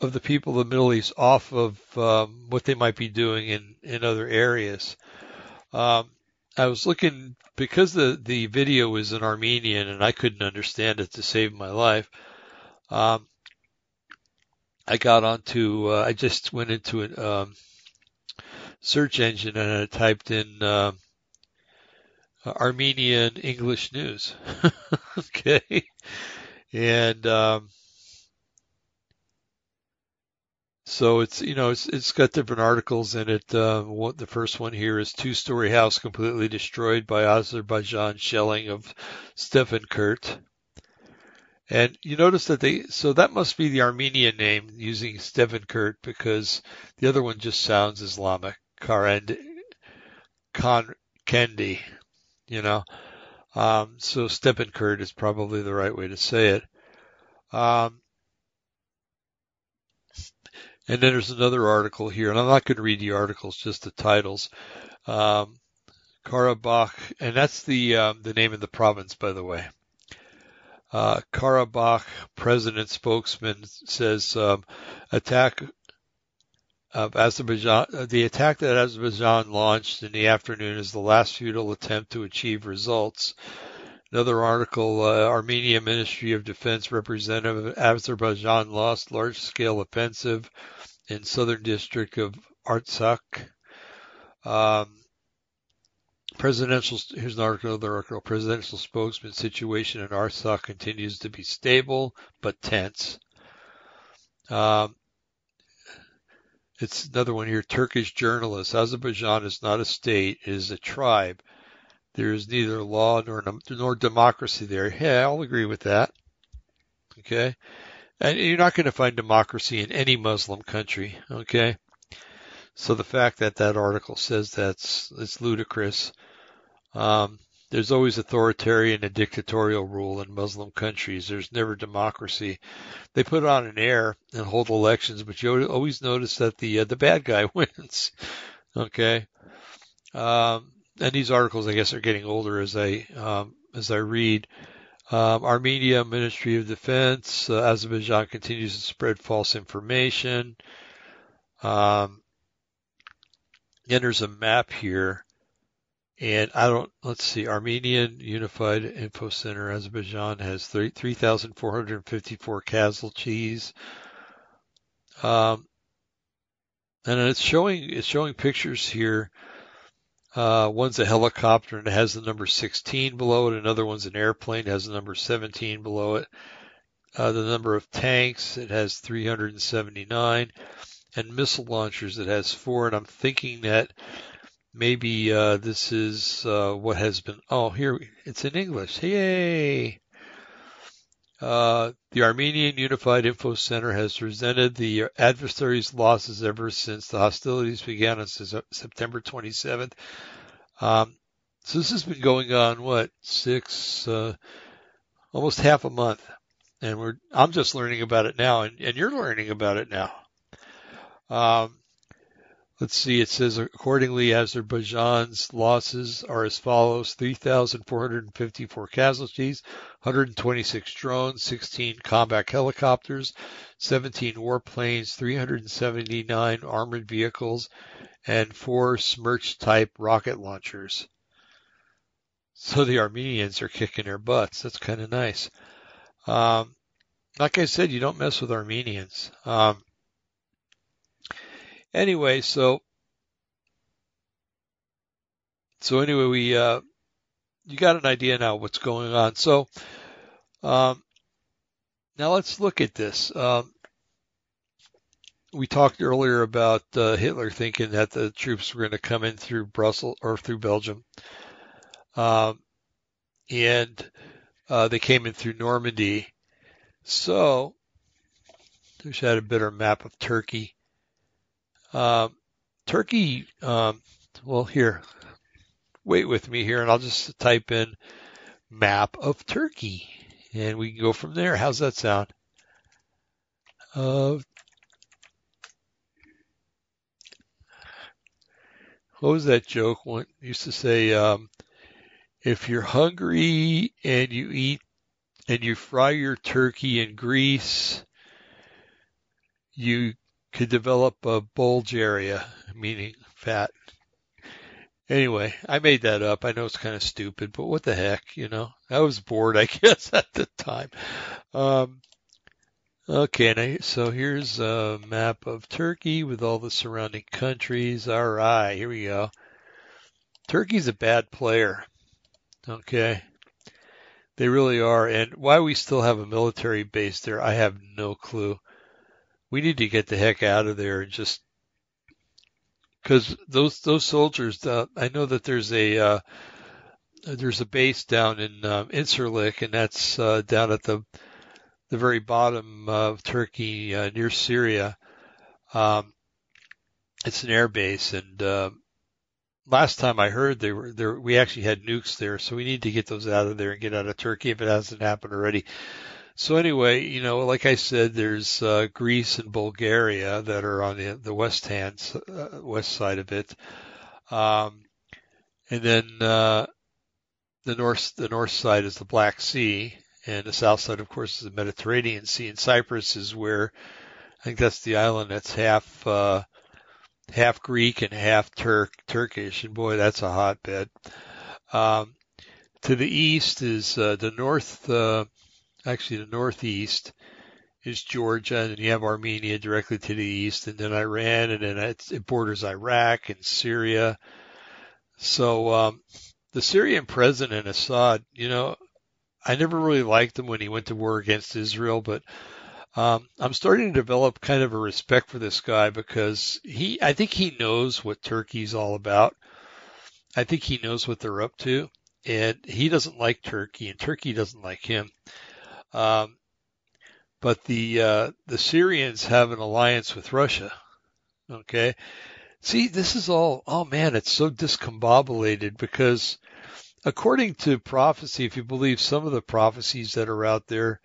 of, the people of the Middle East off of um, what they might be doing in in other areas. Um, I was looking because the the video was in Armenian and I couldn't understand it to save my life. Um, I got onto uh, I just went into a um, search engine and I typed in uh, Armenian English news. okay, and um, So it's you know it's it's got different articles in it. Uh, what, the first one here is two-story house completely destroyed by Azerbaijan shelling of Stefankert. And you notice that they so that must be the Armenian name using Stefankert because the other one just sounds Islamic. Karend Kendi, you know. Um, so Stepankert is probably the right way to say it. Um, and then there's another article here, and I'm not going to read the articles, just the titles. Um, Karabakh, and that's the um, the name of the province, by the way. Uh, Karabakh president spokesman says um, attack of Azerbaijan. Uh, the attack that Azerbaijan launched in the afternoon is the last futile attempt to achieve results. Another article: uh, Armenia Ministry of Defense representative Azerbaijan lost large-scale offensive in southern district of Artsakh. Um, presidential here's an article another article presidential spokesman situation in Artsakh continues to be stable but tense um, it's another one here Turkish journalist Azerbaijan is not a state it is a tribe there is neither law nor nor democracy there yeah I'll agree with that okay and you're not going to find democracy in any Muslim country, okay? So the fact that that article says that's it's ludicrous. Um, there's always authoritarian and dictatorial rule in Muslim countries. There's never democracy. They put on an air and hold elections, but you always notice that the uh, the bad guy wins. Okay. Um, and these articles, I guess, are getting older as I um, as I read. Um, Armenia Ministry of Defense, uh, Azerbaijan continues to spread false information. Um, then there's a map here, and I don't. Let's see. Armenian Unified Info Center, Azerbaijan has 3,454 casualties. Um, and it's showing it's showing pictures here uh, one's a helicopter and it has the number 16 below it. Another one's an airplane, has the number 17 below it. Uh, the number of tanks, it has 379. and missile launchers. It has four, and I'm thinking that maybe uh, this is uh, what has been. Oh, here it's in English. Yay! Uh, the Armenian Unified Info Center has resented the adversary's losses ever since the hostilities began on September 27th. Um, so this has been going on what six, uh, almost half a month, and we're I'm just learning about it now, and, and you're learning about it now. Um, let's see. It says accordingly, Azerbaijan's losses are as follows: 3,454 casualties, 126 drones, 16 combat helicopters, 17 warplanes, 379 armored vehicles, and four Smerch type rocket launchers. So the Armenians are kicking their butts. That's kind of nice. Um, like I said, you don't mess with Armenians. Um, anyway, so so anyway, we uh, you got an idea now what's going on. So um, now let's look at this. Um, we talked earlier about uh, Hitler thinking that the troops were going to come in through Brussels or through Belgium. Um, and uh, they came in through Normandy. So, wish I had a better map of Turkey. Um, Turkey, um, well, here, wait with me here, and I'll just type in map of Turkey, and we can go from there. How's that sound? Uh, what was that joke? One used to say, um, if you're hungry and you eat and you fry your turkey in grease, you could develop a bulgaria, meaning fat. Anyway, I made that up. I know it's kind of stupid, but what the heck, you know? I was bored, I guess, at the time. Um, okay, so here's a map of Turkey with all the surrounding countries. All right, here we go. Turkey's a bad player. Okay. They really are. And why we still have a military base there, I have no clue. We need to get the heck out of there just because those those soldiers. Uh, I know that there's a uh, there's a base down in um, Incirlik, and that's uh, down at the the very bottom of Turkey uh, near Syria. Um, it's an air base, and uh, last time I heard they were there, we actually had nukes there, so we need to get those out of there and get out of Turkey if it hasn't happened already. So anyway, you know, like I said, there's uh, Greece and Bulgaria that are on the, the west hand, uh, west side of it, um, and then uh, the north the north side is the Black Sea, and the south side, of course, is the Mediterranean Sea. And Cyprus is where I think that's the island that's half uh, half Greek and half Turk Turkish, and boy, that's a hotbed. Um, to the east is uh, the north, uh, actually the northeast is Georgia, and then you have Armenia directly to the east, and then Iran, and then it borders Iraq and Syria. So um, the Syrian president Assad, you know, I never really liked him when he went to war against Israel, but um, I'm starting to develop kind of a respect for this guy because he, I think he knows what Turkey's all about. I think he knows what they're up to, and he doesn't like Turkey, and Turkey doesn't like him. Um, but the uh, the Syrians have an alliance with Russia. Okay, see, this is all. Oh man, it's so discombobulated because, according to prophecy, if you believe some of the prophecies that are out there,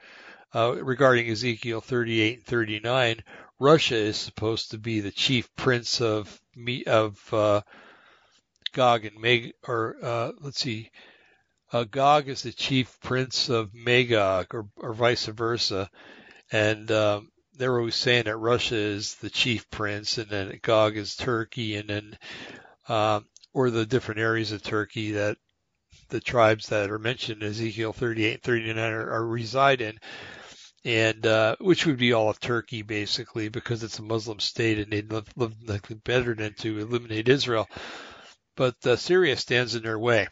uh, regarding Ezekiel 38 and 39, Russia is supposed to be the chief prince of of uh, Gog and Mag, or uh, let's see, Gog is the chief prince of Magog, or, or vice versa, and um, they're always saying that Russia is the chief prince, and then Gog is Turkey, and then um, or the different areas of Turkey that the tribes that are mentioned in Ezekiel 38 and 39 are, are reside in and uh, which would be all of Turkey basically because it's a Muslim state and they'd live, live better than to eliminate Israel. But uh, Syria stands in their way.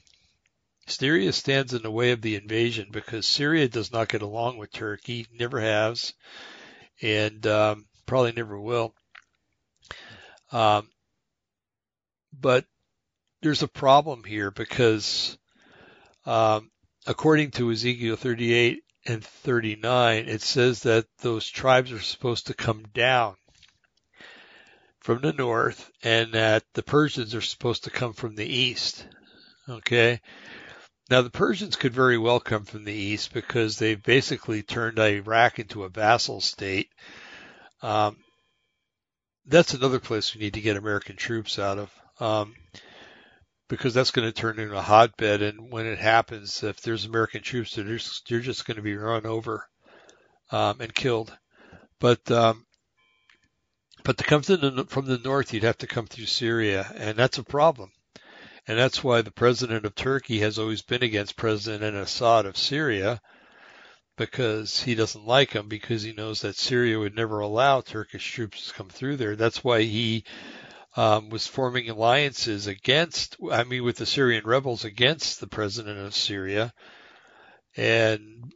Syria stands in the way of the invasion because Syria does not get along with Turkey, never has, and um, probably never will. Um, but there's a problem here because, um, according to Ezekiel 38 and 39, it says that those tribes are supposed to come down from the north and that the Persians are supposed to come from the east. Okay. Now the Persians could very well come from the east because they've basically turned Iraq into a vassal state. Um, that's another place we need to get American troops out of. Um, because that's going to turn into a hotbed. And when it happens, if there's American troops, they're just, they're just going to be run over um, and killed. But um, but to come the, from the north, you'd have to come through Syria, and that's a problem. And that's why the president of Turkey has always been against President Assad of Syria, because he doesn't like him, because he knows that Syria would never allow Turkish troops to come through there. That's why he um, was forming alliances against, I mean, with the Syrian rebels against the president of Syria. And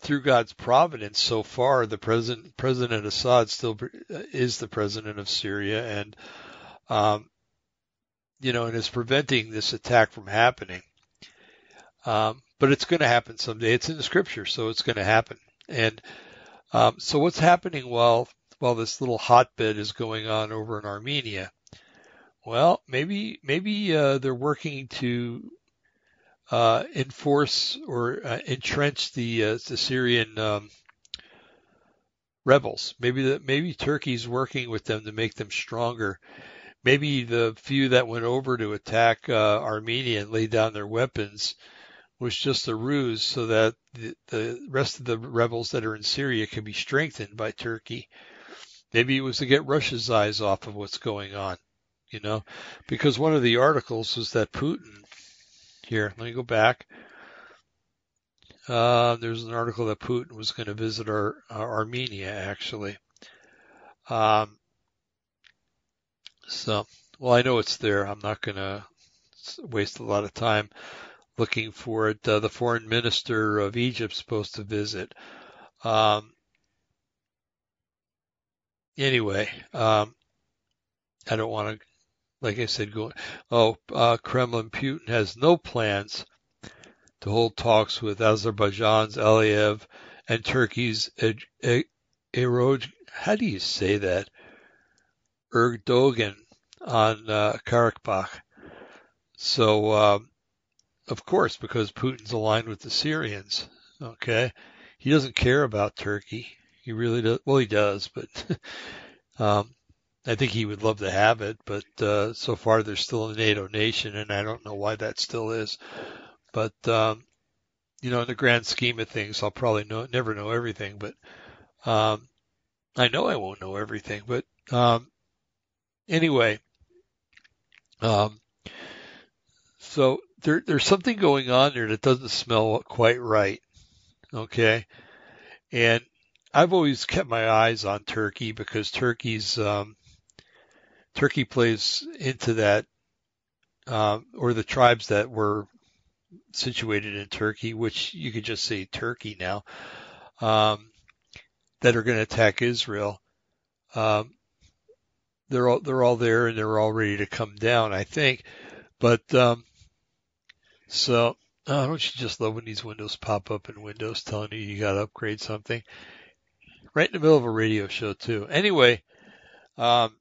through God's providence, so far, the president, President Assad still is the president of Syria and, um, you know, and is preventing this attack from happening. Um, but it's going to happen someday. It's in the scripture, so it's going to happen. And um, so what's happening while while this little hotbed is going on over in Armenia. Well, maybe maybe uh, they're working to uh, enforce or uh, entrench the uh, the Syrian um, rebels. Maybe the, maybe Turkey's working with them to make them stronger. Maybe the few that went over to attack uh, Armenia and lay down their weapons was just a ruse so that the, the rest of the rebels that are in Syria can be strengthened by Turkey. Maybe it was to get Russia's eyes off of what's going on, you know, because one of the articles was that Putin, here, let me go back. Uh, there's an article that Putin was going to visit our, our Armenia, actually. Um, so, well, I know it's there. I'm not going to waste a lot of time looking for it. Uh, the foreign minister of Egypt's supposed to visit. Um, anyway, um, I don't want to, like I said, go. Oh, uh, Kremlin Putin has no plans to hold talks with Azerbaijan's Aliyev and Turkey's Erog. How do you say that? Erdogan on uh, Karabakh. So, uh, of course, because Putin's aligned with the Syrians. Okay, he doesn't care about Turkey. He really does. Well, he does, but um, I think he would love to have it. But uh, so far, they're still a NATO nation, and I don't know why that still is. But um, you know, in the grand scheme of things, I'll probably know, never know everything. But um, I know I won't know everything. But um, anyway, um, so there, there's something going on there that doesn't smell quite right. Okay. And I've always kept my eyes on Turkey because Turkey's um, Turkey plays into that, uh, or the tribes that were situated in Turkey, which you could just say Turkey now, um, that are going to attack Israel. Um, they're all they're all there and they're all ready to come down, I think. But um, so oh, don't you just love when these windows pop up in Windows telling you you got to upgrade something? right in the middle of a radio show too. Anyway, um,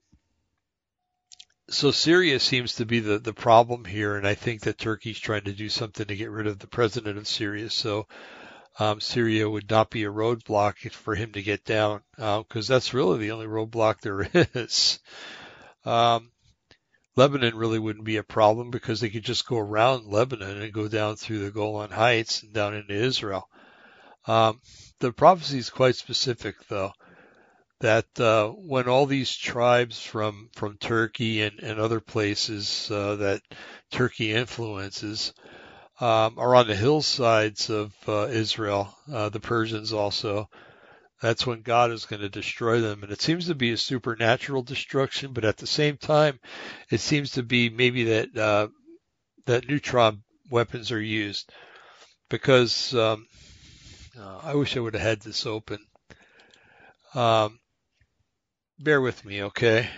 so Syria seems to be the, the problem here, and I think that Turkey's trying to do something to get rid of the president of Syria. So um, Syria would not be a roadblock for him to get down, because uh, that's really the only roadblock there is. Um, Lebanon really wouldn't be a problem because they could just go around Lebanon and go down through the Golan Heights and down into Israel. Um, the prophecy is quite specific, though, that uh, when all these tribes from from Turkey and, and other places uh, that Turkey influences um, are on the hillsides of uh, Israel, uh, the Persians also. That's when God is going to destroy them, and it seems to be a supernatural destruction. But at the same time, it seems to be maybe that uh, that neutron weapons are used because um, uh, I wish I would have had this open. Um, bear with me, okay?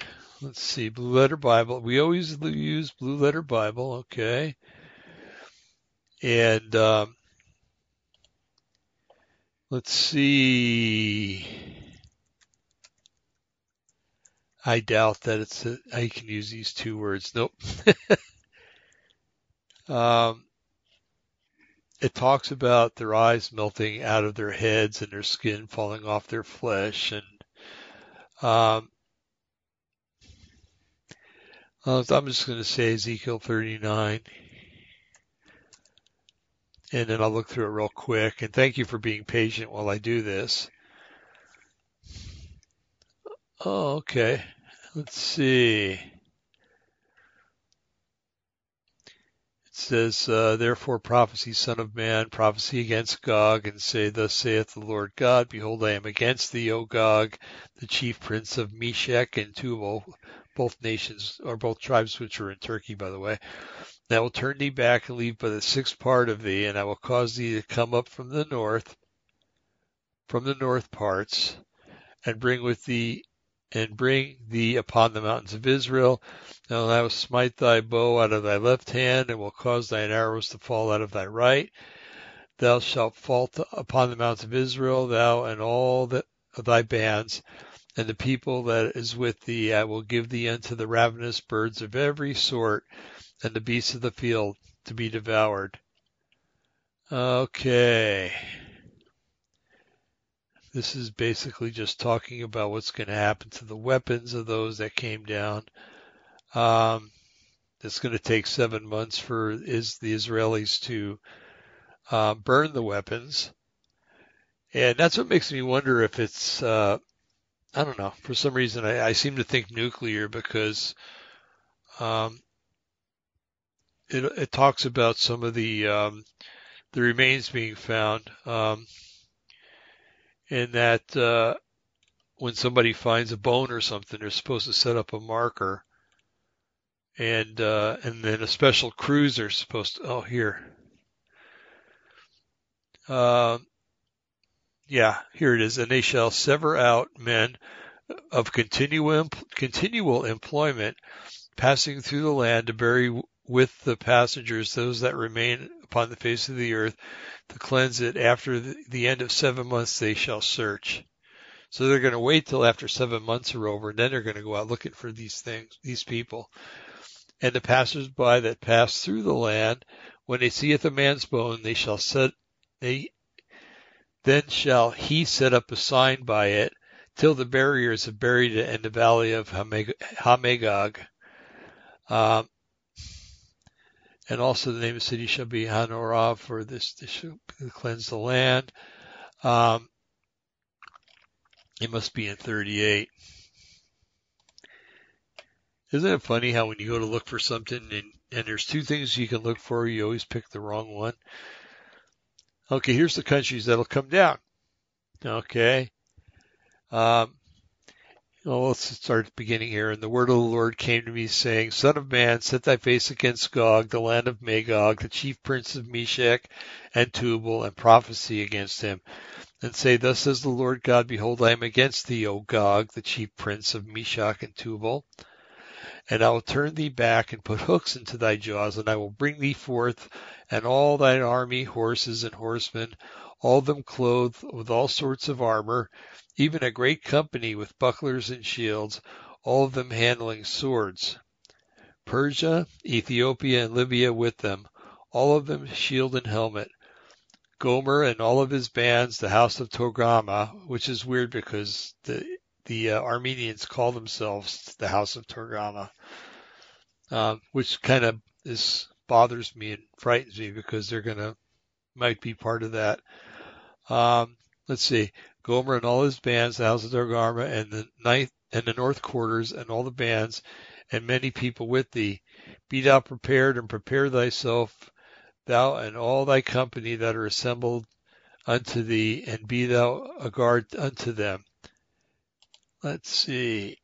let's see, Blue Letter Bible. We always use Blue Letter Bible, okay. And um, let's see. I doubt that it's a, I can use these two words. Nope. um, it talks about their eyes melting out of their heads and their skin falling off their flesh and um, I'm just going to say Ezekiel 39 and then I'll look through it real quick and thank you for being patient while I do this. Oh, okay. Let's see. It says, uh, therefore prophecy, son of man, prophecy against Gog, and say, thus saith the Lord God, behold, I am against thee, O Gog, the chief prince of Meshech and Tubal, both nations, or both tribes which are in Turkey, by the way. And I will turn thee back and leave but a sixth part of thee, and I will cause thee to come up from the north, from the north parts, and bring with thee and bring thee upon the mountains of Israel. And I will smite thy bow out of thy left hand, and will cause thine arrows to fall out of thy right. Thou shalt fall upon the mountains of Israel, thou and all the, thy bands, and the people that is with thee. I will give thee unto the ravenous birds of every sort, and the beasts of the field to be devoured. Okay. This is basically just talking about what's going to happen to the weapons of those that came down. Um, it's going to take seven months for is the Israelis to uh, burn the weapons, and that's what makes me wonder if it's uh, I don't know for some reason I, I seem to think nuclear because um, it, it talks about some of the um, the remains being found. Um, in that uh, when somebody finds a bone or something, they're supposed to set up a marker, and uh, and then a special cruiser is supposed to. Oh, here. Uh, yeah, here it is. And they shall sever out men of continual continual employment, passing through the land to bury with the passengers those that remain upon the face of the earth to cleanse it. After the end of seven months, they shall search. So they're going to wait till after seven months are over, and then they're going to go out looking for these things, these people. And the passers-by that pass through the land, when they seeth a man's bone, they shall set, they, then shall he set up a sign by it, till the barriers have buried it in the valley of Hamongog. Um, and also the name of the city shall be Hanorah, for this, this shall cleanse the land. Um, it must be in 38. Isn't it funny how when you go to look for something and, and there's two things you can look for, you always pick the wrong one? Okay, here's the countries that'll come down. Okay. Um, well, let's start at the beginning here. And the word of the Lord came to me, saying, Son of man, set thy face against Gog, the land of Magog, the chief prince of Meshech and Tubal, and prophesy against him. And say, Thus says the Lord God, Behold, I am against thee, O Gog, the chief prince of Meshech and Tubal. And I will turn thee back and put hooks into thy jaws, and I will bring thee forth, and all thine army, horses and horsemen, all of them clothed with all sorts of armor, even a great company with bucklers and shields, all of them handling swords. Persia, Ethiopia, and Libya with them, all of them shield and helmet. Gomer and all of his bands, the house of Togarmah, which is weird because the the uh, Armenians call themselves the house of Togarmah, um, which kind of is bothers me and frightens me because they're gonna might be part of that. Um, let's see. Gomer and all his bands, the house of Togarmah, and the ninth and the north quarters, and all the bands, and many people with thee. Be thou prepared and prepare thyself, thou and all thy company that are assembled unto thee, and be thou a guard unto them. Let's see.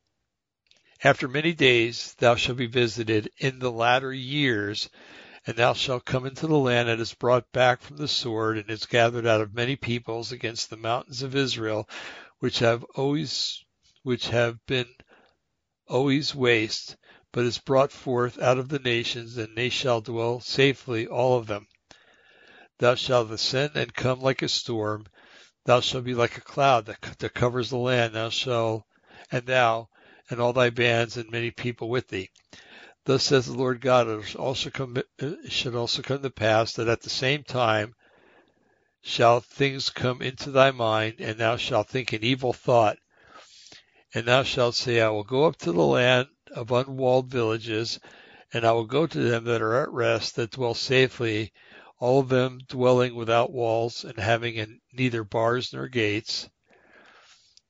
After many days thou shalt be visited in the latter years, and thou shalt come into the land that is brought back from the sword, and is gathered out of many peoples against the mountains of Israel, which have always, which have been always waste, but is brought forth out of the nations, and they shall dwell safely, all of them. Thou shalt ascend and come like a storm. Thou shalt be like a cloud that, that covers the land. Thou shalt, and thou, and all thy bands, and many people with thee. Thus says the Lord God, it also come, it should also come to pass that at the same time shall things come into thy mind, and thou shalt think an evil thought. And thou shalt say, I will go up to the land of unwalled villages, and I will go to them that are at rest, that dwell safely, all of them dwelling without walls, and having neither bars nor gates,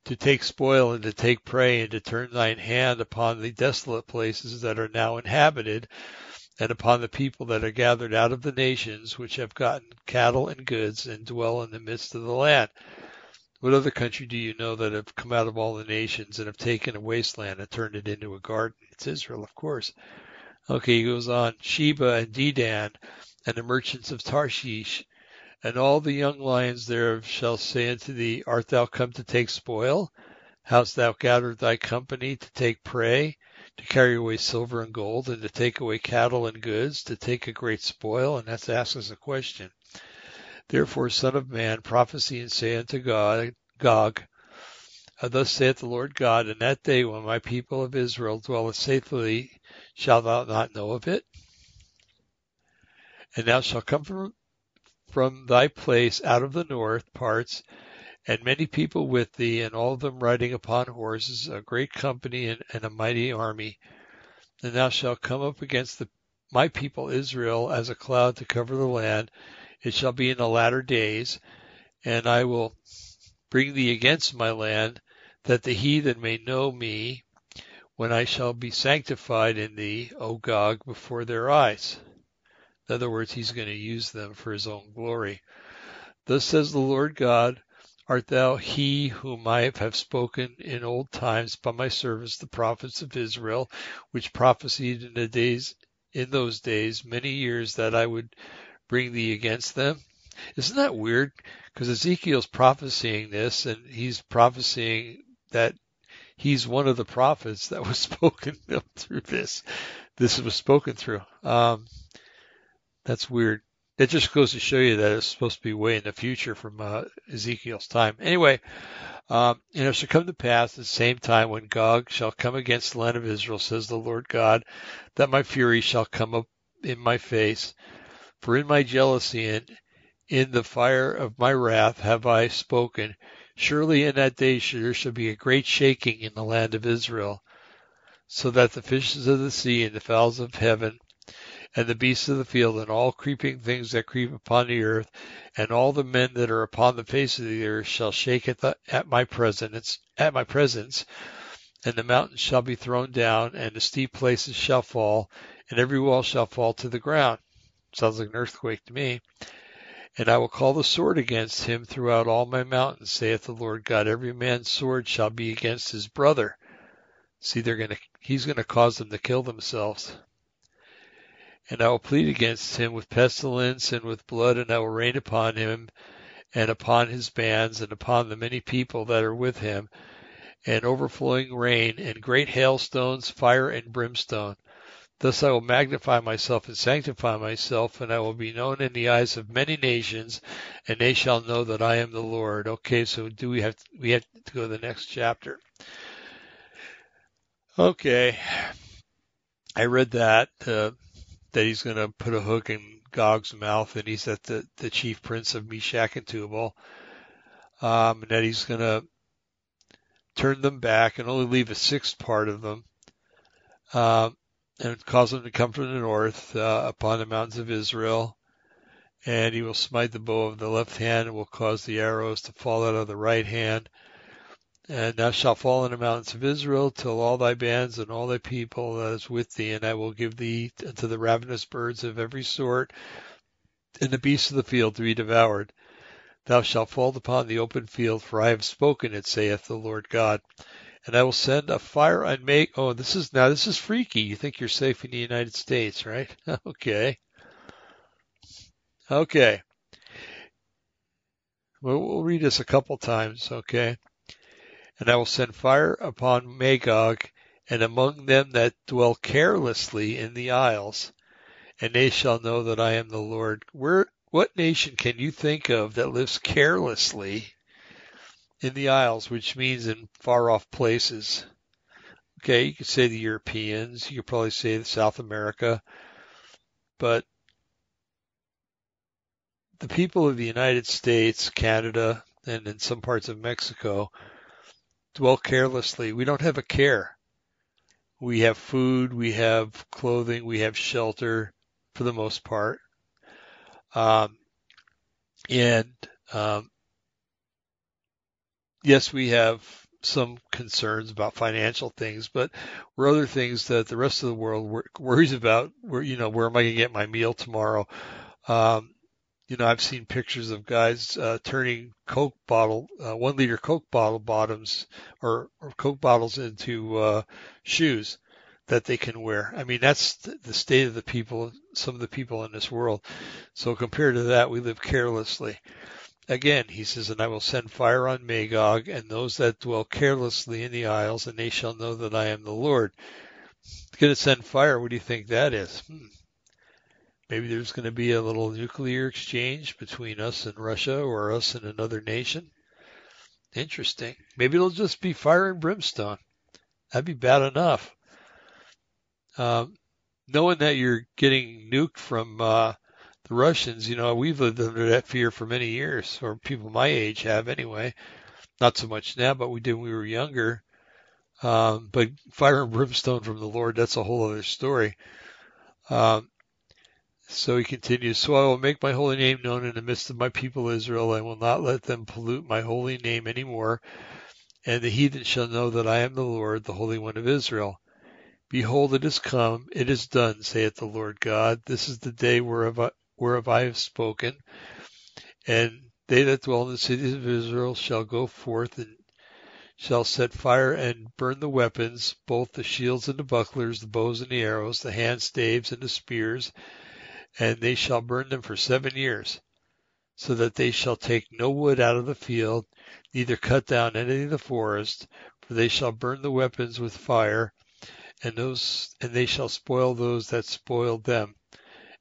to take spoil and to take prey, and to turn thine hand upon the desolate places that are now inhabited, and upon the people that are gathered out of the nations, which have gotten cattle and goods, and dwell in the midst of the land. What other country do you know that have come out of all the nations and have taken a wasteland and turned it into a garden? It's Israel, of course. Okay, he goes on. Sheba and Dedan and the merchants of Tarshish and all the young lions thereof shall say unto thee, Art thou come to take spoil? Hast thou gathered thy company to take prey, to carry away silver and gold, and to take away cattle and goods, to take a great spoil? And that's asks us a question. Therefore, Son of Man, prophesy and say unto God, Gog, uh, Thus saith the Lord God, in that day when my people of Israel dwelleth safely, shalt thou not know of it? And thou shalt come from from thy place out of the north parts, and many people with thee, and all of them riding upon horses, a great company and, and a mighty army. And thou shalt come up against the, my people Israel as a cloud to cover the land. It shall be in the latter days, and I will bring thee against my land, that the heathen may know me, when I shall be sanctified in thee, O Gog, before their eyes. In other words, he's going to use them for his own glory. Thus says the Lord God, Art thou he whom I have spoken in old times by my servants the prophets of Israel, which prophesied in the days in those days many years that I would bring thee against them? Isn't that weird? Because Ezekiel's prophesying this, and he's prophesying that he's one of the prophets that was spoken through this. This was spoken through. Um, that's weird. It just goes to show you that it's supposed to be way in the future from uh, Ezekiel's time. Anyway, um, and it shall come to pass at the same time when Gog shall come against the land of Israel, says the Lord God, that my fury shall come up in my face. For in my jealousy and in the fire of my wrath have I spoken. Surely in that day there shall be a great shaking in the land of Israel, so that the fishes of the sea and the fowls of heaven and the beasts of the field, and all creeping things that creep upon the earth, and all the men that are upon the face of the earth shall shake at, the, at my presence, at my presence, and the mountains shall be thrown down, and the steep places shall fall, and every wall shall fall to the ground. Sounds like an earthquake to me. And I will call the sword against him throughout all my mountains, saith the Lord God. Every man's sword shall be against his brother. See, they're gonna, he's gonna cause them to kill themselves. And I will plead against him with pestilence and with blood, and I will rain upon him and upon his bands and upon the many people that are with him, and overflowing rain and great hailstones, fire and brimstone. Thus I will magnify myself and sanctify myself, and I will be known in the eyes of many nations, and they shall know that I am the Lord. Okay, so do we have to, we have to go to the next chapter? Okay, I read that. Uh, that he's going to put a hook in Gog's mouth, and he's at the, the chief prince of Meshech and Tubal, um, and that he's going to turn them back and only leave a sixth part of them, um, and cause them to come from the north uh, upon the mountains of Israel. And he will smite the bow of the left hand and will cause the arrows to fall out of the right hand. And thou shalt fall in the mountains of Israel till all thy bands and all thy people that is with thee, and I will give thee unto the ravenous birds of every sort, and the beasts of the field to be devoured. Thou shalt fall upon the open field, for I have spoken it, saith the Lord God. And I will send a fire and make. Oh, this is now this is freaky. You think you're safe in the United States, right? okay. Okay. We'll read this a couple times, okay? And I will send fire upon Magog and among them that dwell carelessly in the isles, and they shall know that I am the Lord. Where, what nation can you think of that lives carelessly in the isles, which means in far off places? Okay, you could say the Europeans, you could probably say South America, but the people of the United States, Canada, and in some parts of Mexico dwell carelessly. We don't have a care. We have food, we have clothing, we have shelter for the most part. Um, and um, yes, we have some concerns about financial things, but were other things that the rest of the world worries about. Where you know, where am I going to get my meal tomorrow? Um, you know, I've seen pictures of guys uh, turning Coke bottle, uh, one liter Coke bottle bottoms or, or Coke bottles into uh, shoes that they can wear. I mean, that's the state of the people, some of the people in this world. So compared to that, we live carelessly. Again, he says, and I will send fire on Magog and those that dwell carelessly in the isles, and they shall know that I am the Lord. going to send fire. What do you think that is? Hmm. Maybe there's going to be a little nuclear exchange between us and Russia or us and another nation. Interesting. Maybe it'll just be fire and brimstone. That'd be bad enough. Um, knowing that you're getting nuked from uh, the Russians, you know, we've lived under that fear for many years, or people my age have anyway. Not so much now, but we did when we were younger. Um, but fire and brimstone from the Lord, that's a whole other story. Um, so he continues, So I will make my holy name known in the midst of my people Israel. I will not let them pollute my holy name any more. And the heathen shall know that I am the Lord, the Holy One of Israel. Behold, it is come, it is done, saith the Lord God. This is the day whereof I, whereof I have spoken. And they that dwell in the cities of Israel shall go forth and shall set fire and burn the weapons, both the shields and the bucklers, the bows and the arrows, the hand staves and the spears, and they shall burn them for seven years, so that they shall take no wood out of the field, neither cut down any of the forest, for they shall burn the weapons with fire, and those and they shall spoil those that spoiled them,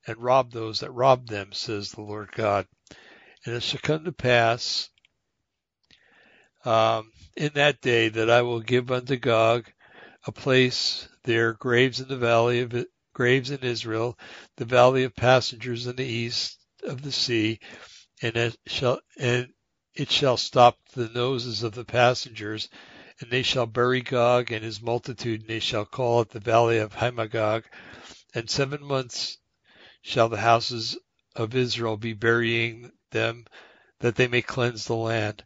and rob those that robbed them, says the Lord God. And it shall come to pass um, in that day that I will give unto Gog a place there, graves in the valley of graves in Israel, the valley of passengers in the east of the sea, and it shall and it shall stop the noses of the passengers, and they shall bury Gog and his multitude, and they shall call it the valley of Hamongog, and seven months shall the houses of Israel be burying them, that they may cleanse the land.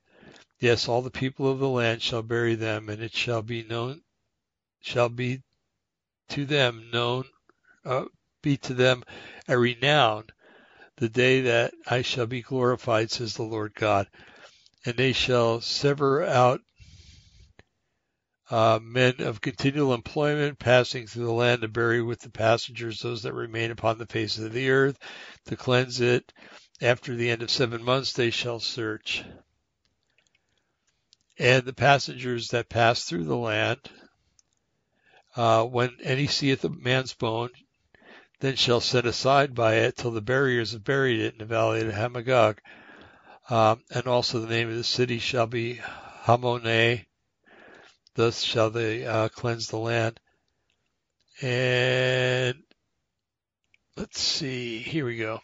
Yes, all the people of the land shall bury them, and it shall be known, shall be to them known uh, be to them a renown the day that I shall be glorified, says the Lord God. And they shall sever out uh, men of continual employment passing through the land to bury with the passengers those that remain upon the face of the earth to cleanse it. After the end of seven months they shall search. And the passengers that pass through the land, uh, when any seeth a man's bone, then shall set aside by it till the barriers have buried it in the valley of Hamongog. Um, and also the name of the city shall be Hamonah. Thus shall they uh, cleanse the land. And let's see, here we go.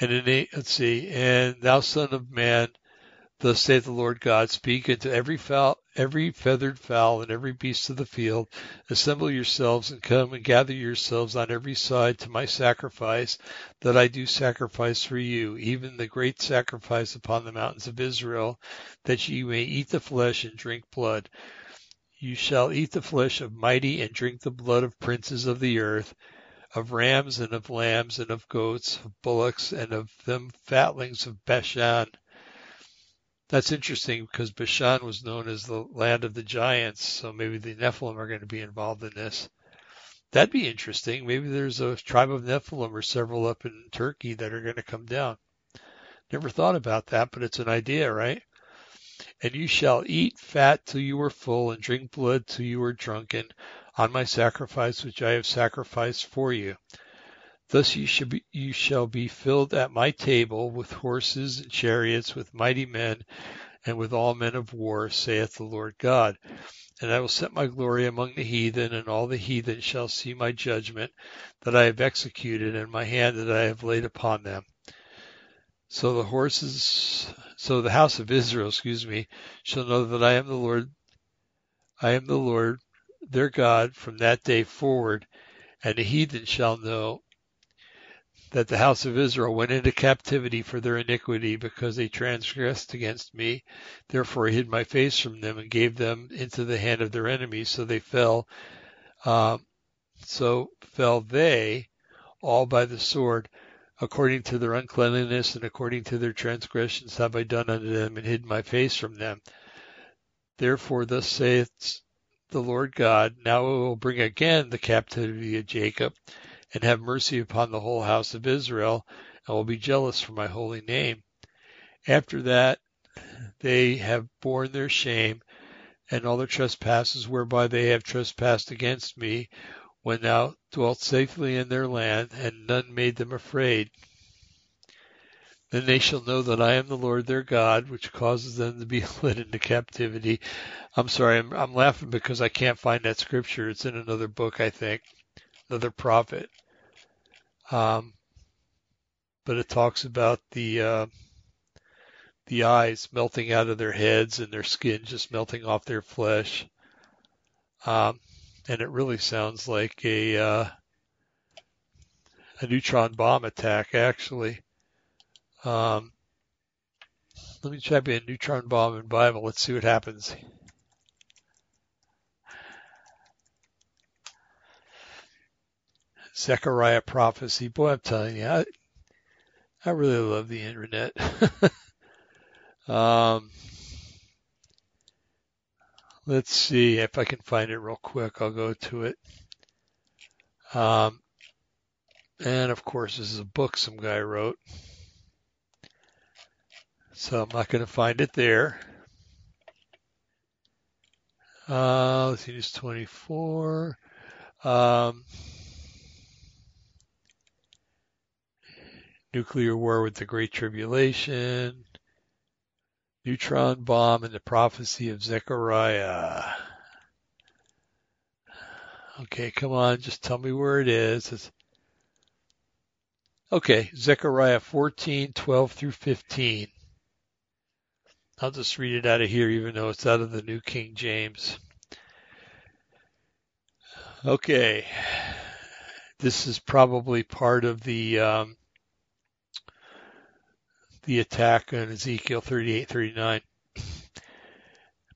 And in, let's see, and thou son of man, Thus saith the Lord God, speak unto every fowl, every feathered fowl and every beast of the field, assemble yourselves and come and gather yourselves on every side to my sacrifice that I do sacrifice for you, even the great sacrifice upon the mountains of Israel, that ye may eat the flesh and drink blood. You shall eat the flesh of mighty and drink the blood of princes of the earth, of rams and of lambs and of goats, of bullocks and of them fatlings of Bashan that's interesting because Bashan was known as the land of the giants, so maybe the Nephilim are going to be involved in this. That'd be interesting. Maybe there's a tribe of Nephilim or several up in Turkey that are going to come down. Never thought about that, but it's an idea, right? And you shall eat fat till you are full, and drink blood till you are drunken, on my sacrifice which I have sacrificed for you. Thus you shall be, you shall be filled at my table with horses and chariots, with mighty men, and with all men of war, saith the Lord God. And I will set my glory among the heathen, and all the heathen shall see my judgment that I have executed, and my hand that I have laid upon them. So the horses, so the house of Israel, excuse me, shall know that I am the Lord, I am the Lord, their God, from that day forward, and the heathen shall know that the house of Israel went into captivity for their iniquity because they transgressed against me. Therefore I hid my face from them and gave them into the hand of their enemies. So they fell, um, so fell they all by the sword. According to their uncleanness and according to their transgressions have I done unto them and hid my face from them. Therefore thus saith the Lord God, now I will bring again the captivity of Jacob and have mercy upon the whole house of Israel, and will be jealous for my holy name. After that, they have borne their shame and all their trespasses whereby they have trespassed against me, when thou dwelt safely in their land, and none made them afraid. Then they shall know that I am the Lord their God, which causes them to be led into captivity. I'm sorry, I'm, I'm laughing because I can't find that scripture. It's in another book, I think another prophet. Um, but it talks about the uh, the eyes melting out of their heads and their skin just melting off their flesh. Um, and it really sounds like a uh, a neutron bomb attack, actually. Um, let me type in neutron bomb in Bible. Let's see what happens. Zechariah prophecy. Boy, I'm telling you, I, I really love the internet. um, let's see if I can find it real quick. I'll go to it. Um, and of course, this is a book some guy wrote. So I'm not going to find it there. Uh, let's see, it's 24. Um, nuclear war with the Great Tribulation, neutron bomb, and the prophecy of Zechariah. Okay, come on, just tell me where it is. It's... Okay, Zechariah 14, 12 through 15. I'll just read it out of here, even though it's out of the New King James. Okay, this is probably part of the um, the attack on Ezekiel 38, 39.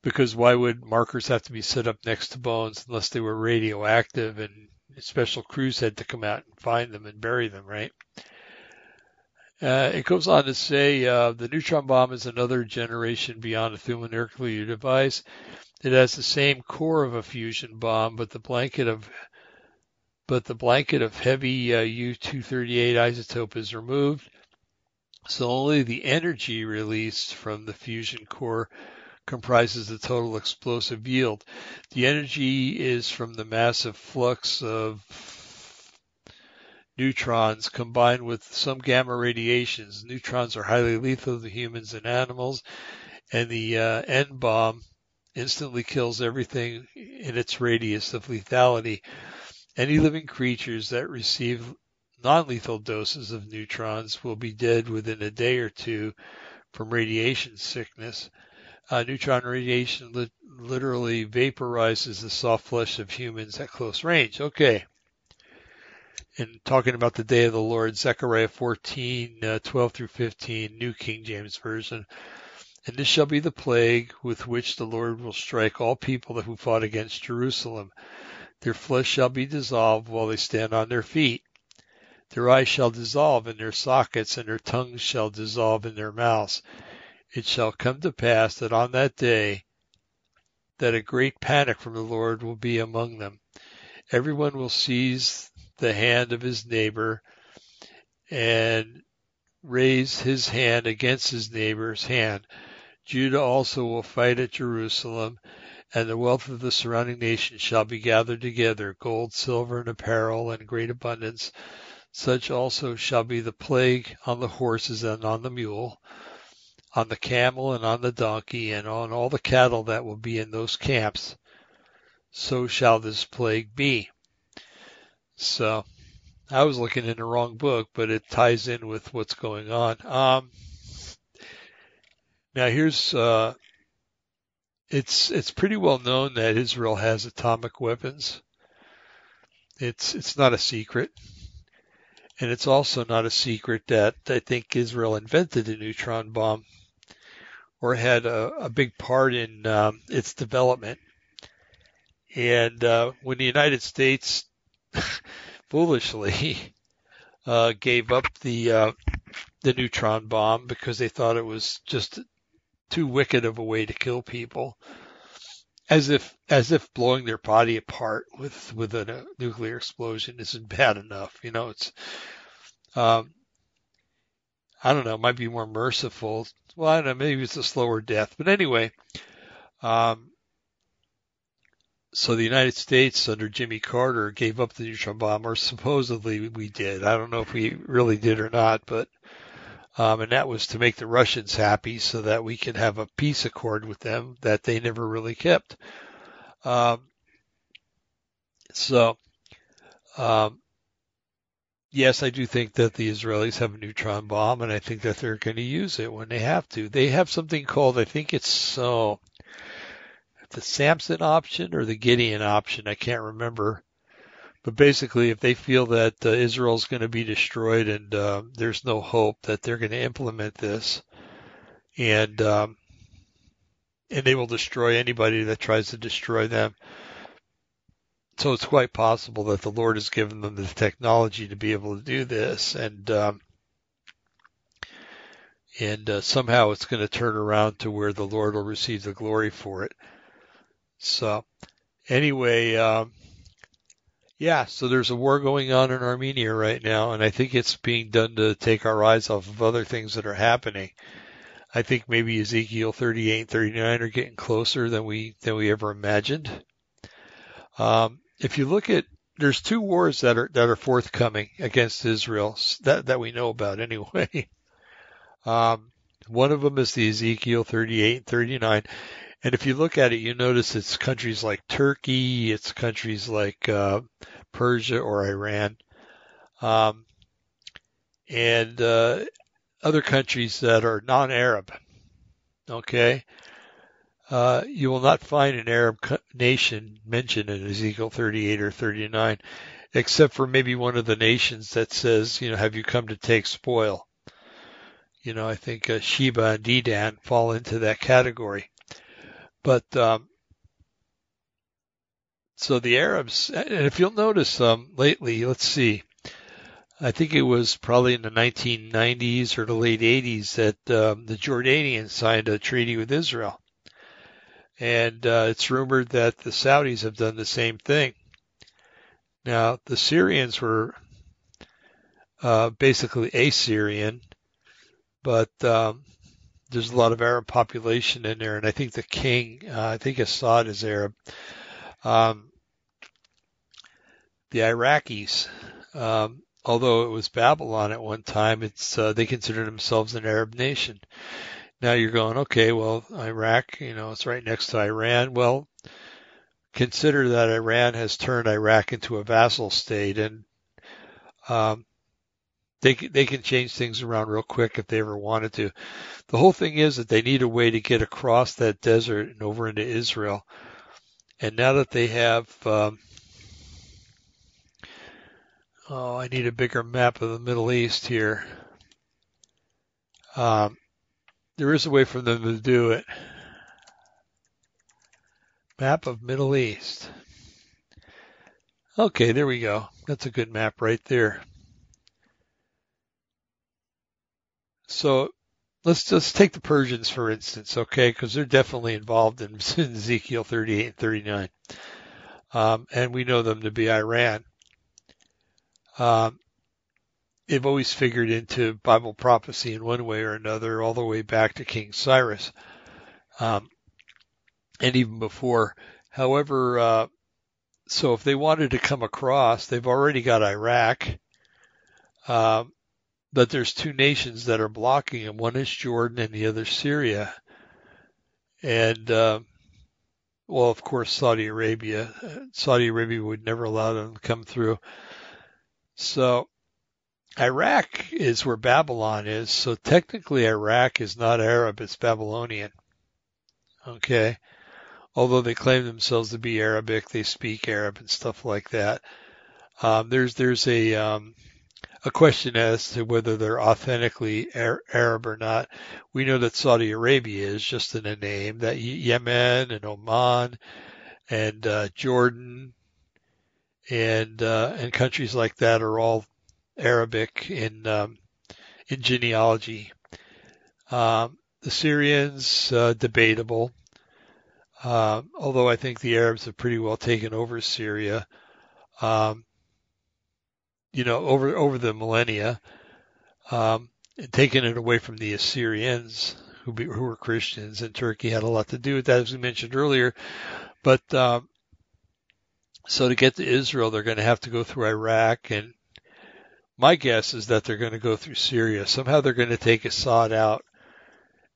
Because why would markers have to be set up next to bones unless they were radioactive and special crews had to come out and find them and bury them, right? Uh, it goes on to say uh, the neutron bomb is another generation beyond a thermonuclear device. It has the same core of a fusion bomb, but the blanket of but the blanket of heavy uh, U-238 isotope is removed. So only the energy released from the fusion core comprises the total explosive yield. The energy is from the massive flux of neutrons combined with some gamma radiations. Neutrons are highly lethal to humans and animals, and the uh, N bomb instantly kills everything in its radius of lethality. Any living creatures that receive non-lethal doses of neutrons will be dead within a day or two from radiation sickness. Uh, neutron radiation li- literally vaporizes the soft flesh of humans at close range. Okay. And talking about the day of the Lord, Zechariah 14, uh, 12 through 15, New King James Version. And this shall be the plague with which the Lord will strike all people who fought against Jerusalem. Their flesh shall be dissolved while they stand on their feet their eyes shall dissolve in their sockets, and their tongues shall dissolve in their mouths. It shall come to pass that on that day that a great panic from the Lord will be among them. Everyone will seize the hand of his neighbor and raise his hand against his neighbor's hand. Judah also will fight at Jerusalem, and the wealth of the surrounding nations shall be gathered together, gold, silver, and apparel in great abundance. Such also shall be the plague on the horses and on the mule, on the camel and on the donkey, and on all the cattle that will be in those camps. So shall this plague be. So I was looking in the wrong book, but it ties in with what's going on. Um, now here's uh, it's it's pretty well known that Israel has atomic weapons. It's it's not a secret. And it's also not a secret that I think Israel invented the neutron bomb or had a, a big part in um, its development. And uh, when the United States foolishly uh, gave up the uh, the neutron bomb because they thought it was just too wicked of a way to kill people, as if as if blowing their body apart with with a nuclear explosion isn't bad enough. You know, it's um, I don't know, might be more merciful. Well, I don't know, maybe it's a slower death, but anyway. Um, so the United States under Jimmy Carter gave up the neutron bomb, or supposedly we did. I don't know if we really did or not, but um, and that was to make the Russians happy so that we could have a peace accord with them that they never really kept. Um, so, um, yes, I do think that the Israelis have a neutron bomb, and I think that they're going to use it when they have to. They have something called, I think it's so, the Samson option or the Gideon option. I can't remember. But basically, if they feel that uh, Israel is going to be destroyed and uh, there's no hope that they're going to implement this, and um, and they will destroy anybody that tries to destroy them. So it's quite possible that the Lord has given them the technology to be able to do this, and um, and uh, somehow it's going to turn around to where the Lord will receive the glory for it. So anyway. Um, yeah, so there's a war going on in Armenia right now, and I think it's being done to take our eyes off of other things that are happening. I think maybe Ezekiel 38 39 are getting closer than we than we ever imagined. Um, if you look at there's two wars that are that are forthcoming against Israel that that we know about anyway. Um, one of them is the Ezekiel 38 39. And if you look at it, you notice it's countries like Turkey, it's countries like uh, Persia or Iran, um, and uh, other countries that are non-Arab. Okay, uh, you will not find an Arab nation mentioned in Ezekiel 38 or 39, except for maybe one of the nations that says, you know, have you come to take spoil? You know, I think uh, Sheba and Dedan fall into that category. But um, so the Arabs, and if you'll notice um, lately, let's see, I think it was probably in the 1990s or the late 80s that um, the Jordanians signed a treaty with Israel. And uh, it's rumored that the Saudis have done the same thing. Now, the Syrians were uh, basically Assyrian, but um, there's a lot of Arab population in there, and I think the king, uh, I think Assad is Arab. Um, the Iraqis, um, although it was Babylon at one time, it's uh, they consider themselves an Arab nation. Now you're going, okay, well, Iraq, you know, it's right next to Iran. Well, consider that Iran has turned Iraq into a vassal state, and um, they they can change things around real quick if they ever wanted to. The whole thing is that they need a way to get across that desert and over into Israel. And now that they have, um, oh, I need a bigger map of the Middle East here. Um, there is a way for them to do it. Map of Middle East. Okay, there we go. That's a good map right there. So let's just take the Persians for instance, okay, because they're definitely involved in, Ezekiel 38 and 39, um, and we know them to be Iran. Um, they've always figured into Bible prophecy in one way or another, all the way back to King Cyrus. um, and even before. However, uh, so if they wanted to come across, they've already got Iraq, um, but there's two nations that are blocking them. One is Jordan and the other Syria. And, uh, well, of course, Saudi Arabia. Saudi Arabia would never allow them to come through. So Iraq is where Babylon is. So technically Iraq is not Arab, it's Babylonian. Okay. Although they claim themselves to be Arabic, they speak Arab and stuff like that. Um, there's, there's a, um, a question as to whether they're authentically Arab or not. We know that Saudi Arabia is just in a name, that Yemen and Oman and uh, Jordan and uh, and countries like that are all Arabic in um, in genealogy. Um, the Syrians uh, debatable, uh, although I think the Arabs have pretty well taken over Syria. Um, you know, over over the millennia, um, and taking it away from the Assyrians who be, who were Christians, and Turkey had a lot to do with that, as we mentioned earlier. But um, so to get to Israel, they're going to have to go through Iraq, and my guess is that they're going to go through Syria. Somehow they're going to take Assad out,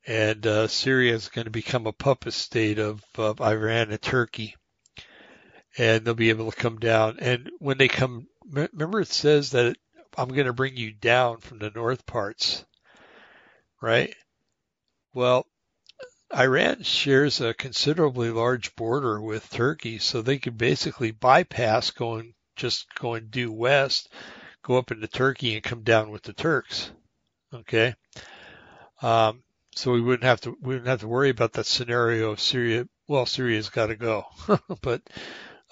and uh, Syria is going to become a puppet state of, of Iran and Turkey, and they'll be able to come down. And when they come remember it says that I'm going to bring you down from the north parts, right? Well, Iran shares a considerably large border with Turkey, so they could basically bypass going just going due west, go up into Turkey and come down with the Turks. Okay. Um, so we wouldn't have to we wouldn't have to worry about that scenario of Syria. Well, Syria's got to go, but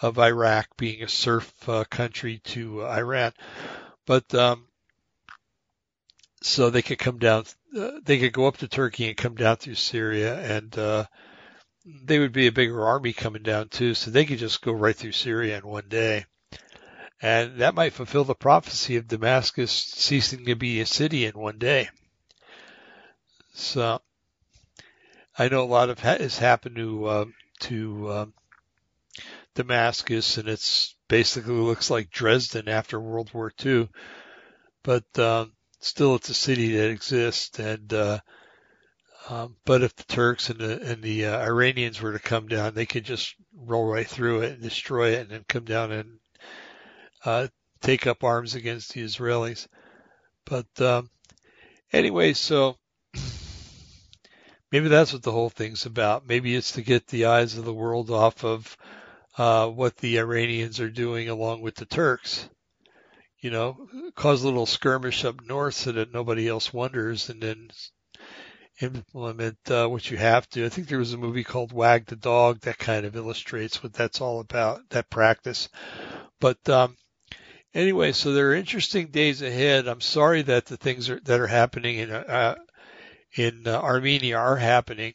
of Iraq being a serf uh, country to Iran. But um, so they could come down, uh, they could go up to Turkey and come down through Syria, and uh, they would be a bigger army coming down too. So they could just go right through Syria in one day. And that might fulfill the prophecy of Damascus ceasing to be a city in one day. So I know a lot of ha- has happened to uh, to um, Damascus, and it's basically looks like Dresden after World War II. But uh, still, it's a city that exists. And uh, um, but if the Turks and the and the uh, Iranians were to come down, they could just roll right through it and destroy it, and then come down and uh, take up arms against the Israelis. But um, anyway, so maybe that's what the whole thing's about. Maybe it's to get the eyes of the world off of uh, what the Iranians are doing along with the Turks. You know, cause a little skirmish up north so that nobody else wonders, and then implement uh, what you have to. I think there was a movie called Wag the Dog that kind of illustrates what that's all about, that practice. But um, anyway, so there are interesting days ahead. I'm sorry that the things are, that are happening in uh, in uh, Armenia are happening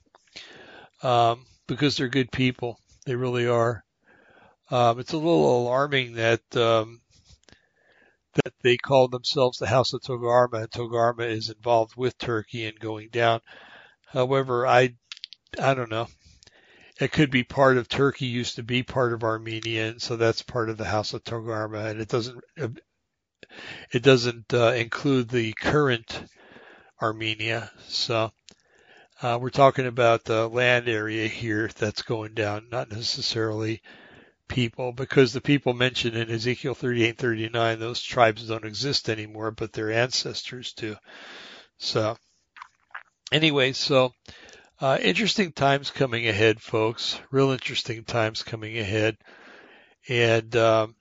um, because they're good people. They really are. Um, it's a little alarming that um, that they call themselves the House of Togarmah, and Togarmah is involved with Turkey and going down. However, I I don't know. It could be part of Turkey used to be part of Armenia, and so that's part of the House of Togarmah, and it doesn't it doesn't uh, include the current Armenia. So uh, we're talking about the land area here that's going down, not necessarily people because the people mentioned in Ezekiel 38 and 39, those tribes don't exist anymore, but their ancestors do. So anyway, so uh, interesting times coming ahead, folks. Real interesting times coming ahead. And um,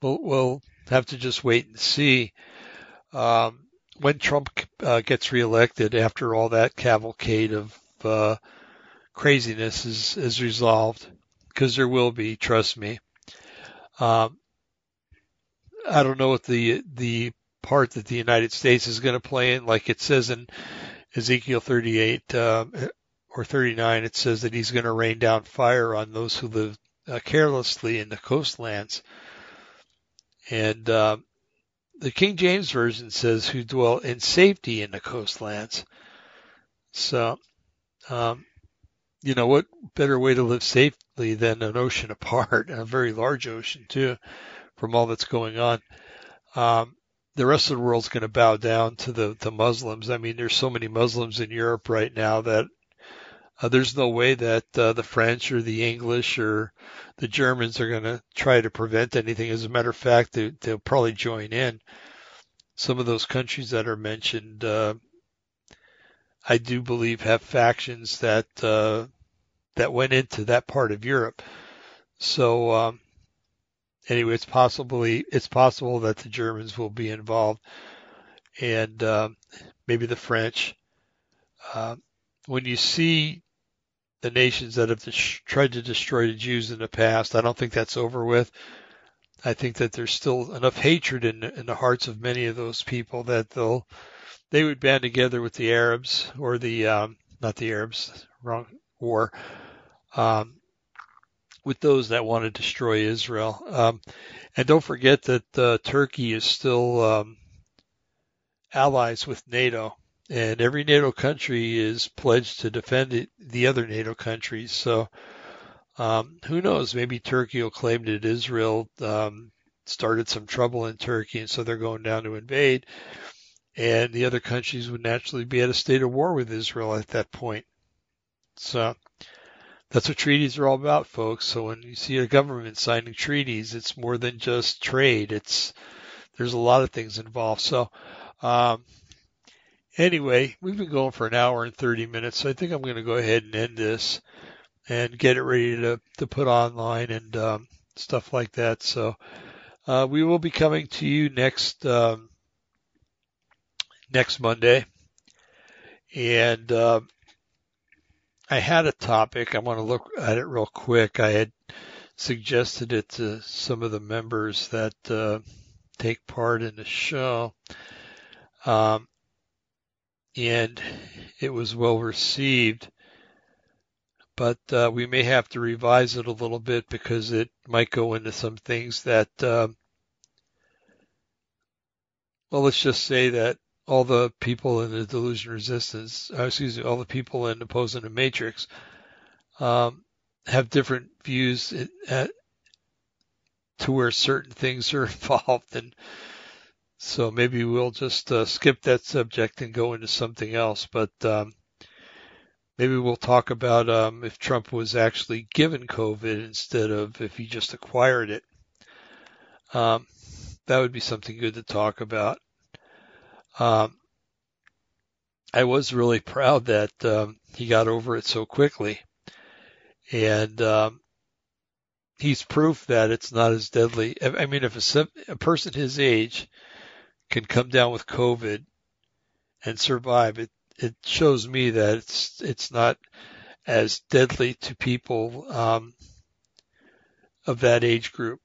we'll, we'll have to just wait and see um, when Trump uh, gets reelected after all that cavalcade of uh, craziness is, is resolved because there will be, trust me. Um, I don't know what the the part that the United States is going to play in, like it says in Ezekiel 38 uh, or 39. It says that he's going to rain down fire on those who live uh, carelessly in the coastlands, and uh, the King James version says who dwell in safety in the coastlands. So um, you know, what better way to live safely than an ocean apart, a very large ocean too, from all that's going on. Um, the rest of the world's going to bow down to the, the Muslims. I mean, there's so many Muslims in Europe right now that uh, there's no way that uh, the French or the English or the Germans are going to try to prevent anything. As a matter of fact, they, they'll probably join in. Some of those countries that are mentioned, uh, I do believe have factions that uh, that went into that part of Europe. So um, anyway, it's possibly it's possible that the Germans will be involved, and um, maybe the French. Uh, when you see the nations that have tried to destroy the Jews in the past, I don't think that's over with. I think that there's still enough hatred in, in the hearts of many of those people that they'll they would band together with the Arabs or the um, not the Arabs, wrong war, um, with those that want to destroy Israel. Um, and don't forget that uh, Turkey is still um, allies with NATO, and every NATO country is pledged to defend it, the other NATO countries. So um, who knows? Maybe Turkey will claim that Israel um, started some trouble in Turkey, and so they're going down to invade. And the other countries would naturally be at a state of war with Israel at that point. So that's what treaties are all about, folks. So when you see a government signing treaties, it's more than just trade. It's there's a lot of things involved. So um, anyway, we've been going for an hour and 30 minutes, so I think I'm going to go ahead and end this and get it ready to to put online and um, stuff like that. So uh, we will be coming to you next um, next Monday, and. Uh, I had a topic. I want to look at it real quick. I had suggested it to some of the members that uh, take part in the show. Um, and it was well received, but uh, we may have to revise it a little bit because it might go into some things that, uh, well, let's just say that all the people in the delusion resistance, uh, excuse me, all the people in opposing the matrix, um, have different views at, at, to where certain things are involved. And so maybe we'll just uh, skip that subject and go into something else. But um, maybe we'll talk about um, if Trump was actually given COVID instead of if he just acquired it. Um, that would be something good to talk about. Um, I was really proud that um, he got over it so quickly, and um, he's proof that it's not as deadly. I mean, if a, a person his age can come down with COVID and survive, it it shows me that it's it's not as deadly to people um, of that age group,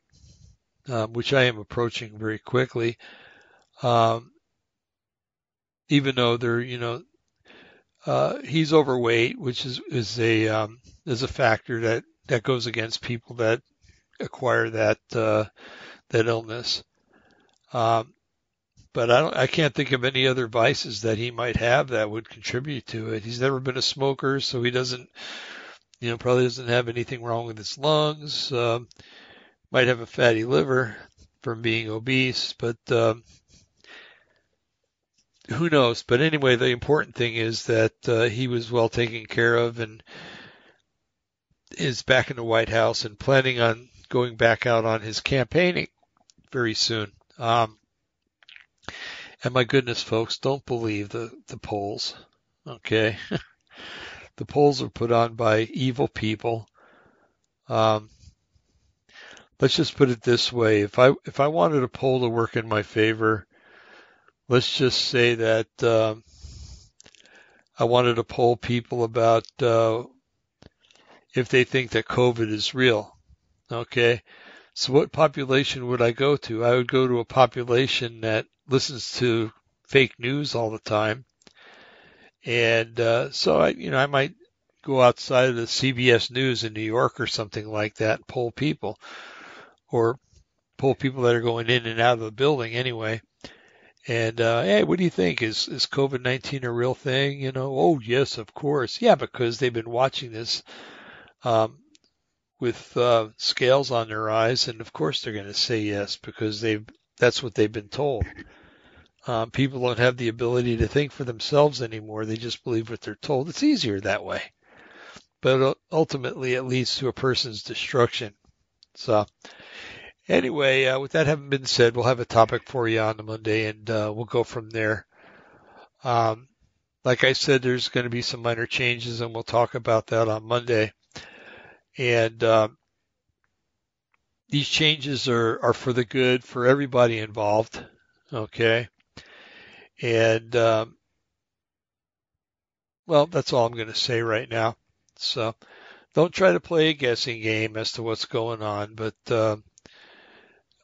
um, which I am approaching very quickly. Um, even though they're, you know, uh, he's overweight, which is, is a, um, is a factor that, that goes against people that acquire that, uh, that illness. Um, but I don't, I can't think of any other vices that he might have that would contribute to it. He's never been a smoker, so he doesn't, you know, probably doesn't have anything wrong with his lungs. Um, might have a fatty liver from being obese, but, um, who knows? But anyway, the important thing is that uh, he was well taken care of and is back in the White House and planning on going back out on his campaigning very soon. Um, and my goodness, folks, don't believe the, the polls. Okay. the polls are put on by evil people. Um, let's just put it this way. If I, if I wanted a poll to work in my favor, let's just say that um, I wanted to poll people about uh, if they think that COVID is real. Okay. So what population would I go to? I would go to a population that listens to fake news all the time. And uh, so I, you know, I might go outside of the CBS News in New York or something like that and poll people, or poll people that are going in and out of the building anyway And uh, hey, what do you think? Is is COVID nineteen a real thing? You know, oh yes, of course, yeah, because they've been watching this um, with uh, scales on their eyes, and of course they're going to say yes because they've that's what they've been told. Um, people don't have the ability to think for themselves anymore; they just believe what they're told. It's easier that way, but ultimately it leads to a person's destruction. So Anyway, uh, with that having been said, we'll have a topic for you on the Monday, and uh, we'll go from there. Um, like I said, there's going to be some minor changes, and we'll talk about that on Monday. And um, these changes are are for the good for everybody involved. Okay, and um, well, that's all I'm going to say right now. So don't try to play a guessing game as to what's going on, but uh,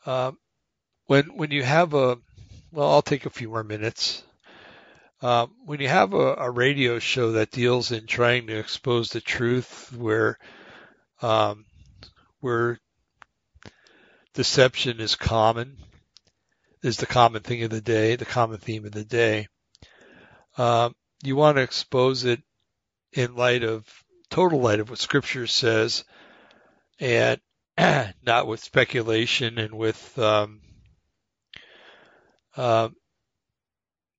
uh, when when you have a well, I'll take a few more minutes. Uh, when you have a, a, radio show that deals in trying to expose the truth, where um, where deception is common, is the common thing of the day, the common theme of the day. Um, you want to expose it in light of total light of what Scripture says, and not with speculation and with um, uh,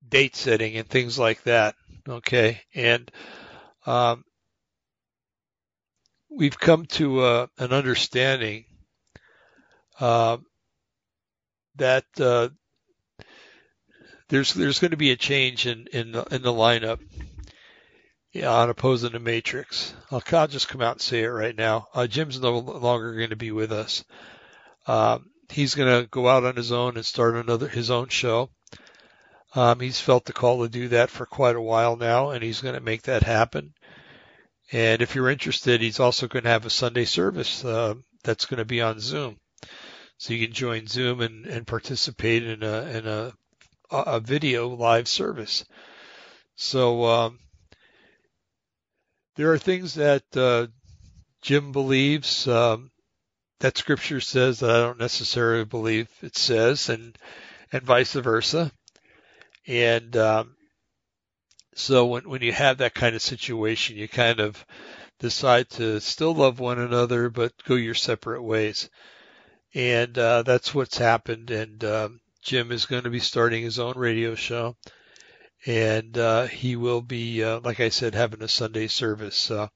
date setting and things like that. Okay, and um, we've come to uh, an understanding uh, that uh, there's there's going to be a change in in the, in the lineup yeah, on opposing the Matrix. I'll, I'll, just come out and say it right now. Uh, Jim's no longer going to be with us. Um, he's going to go out on his own and start another his own show. Um, he's felt the call to do that for quite a while now, and he's going to make that happen. And if you're interested, he's also going to have a Sunday service uh, that's going to be on Zoom, so you can join Zoom and, and participate in a in a a video live service. So um, there are things that uh, Jim believes um, that Scripture says that I don't necessarily believe it says, and and vice versa. And um, so when when you have that kind of situation, you kind of decide to still love one another, but go your separate ways. And uh, that's what's happened. And um, Jim is going to be starting his own radio show and uh, he will be, uh, like I said, having a Sunday service. Uh,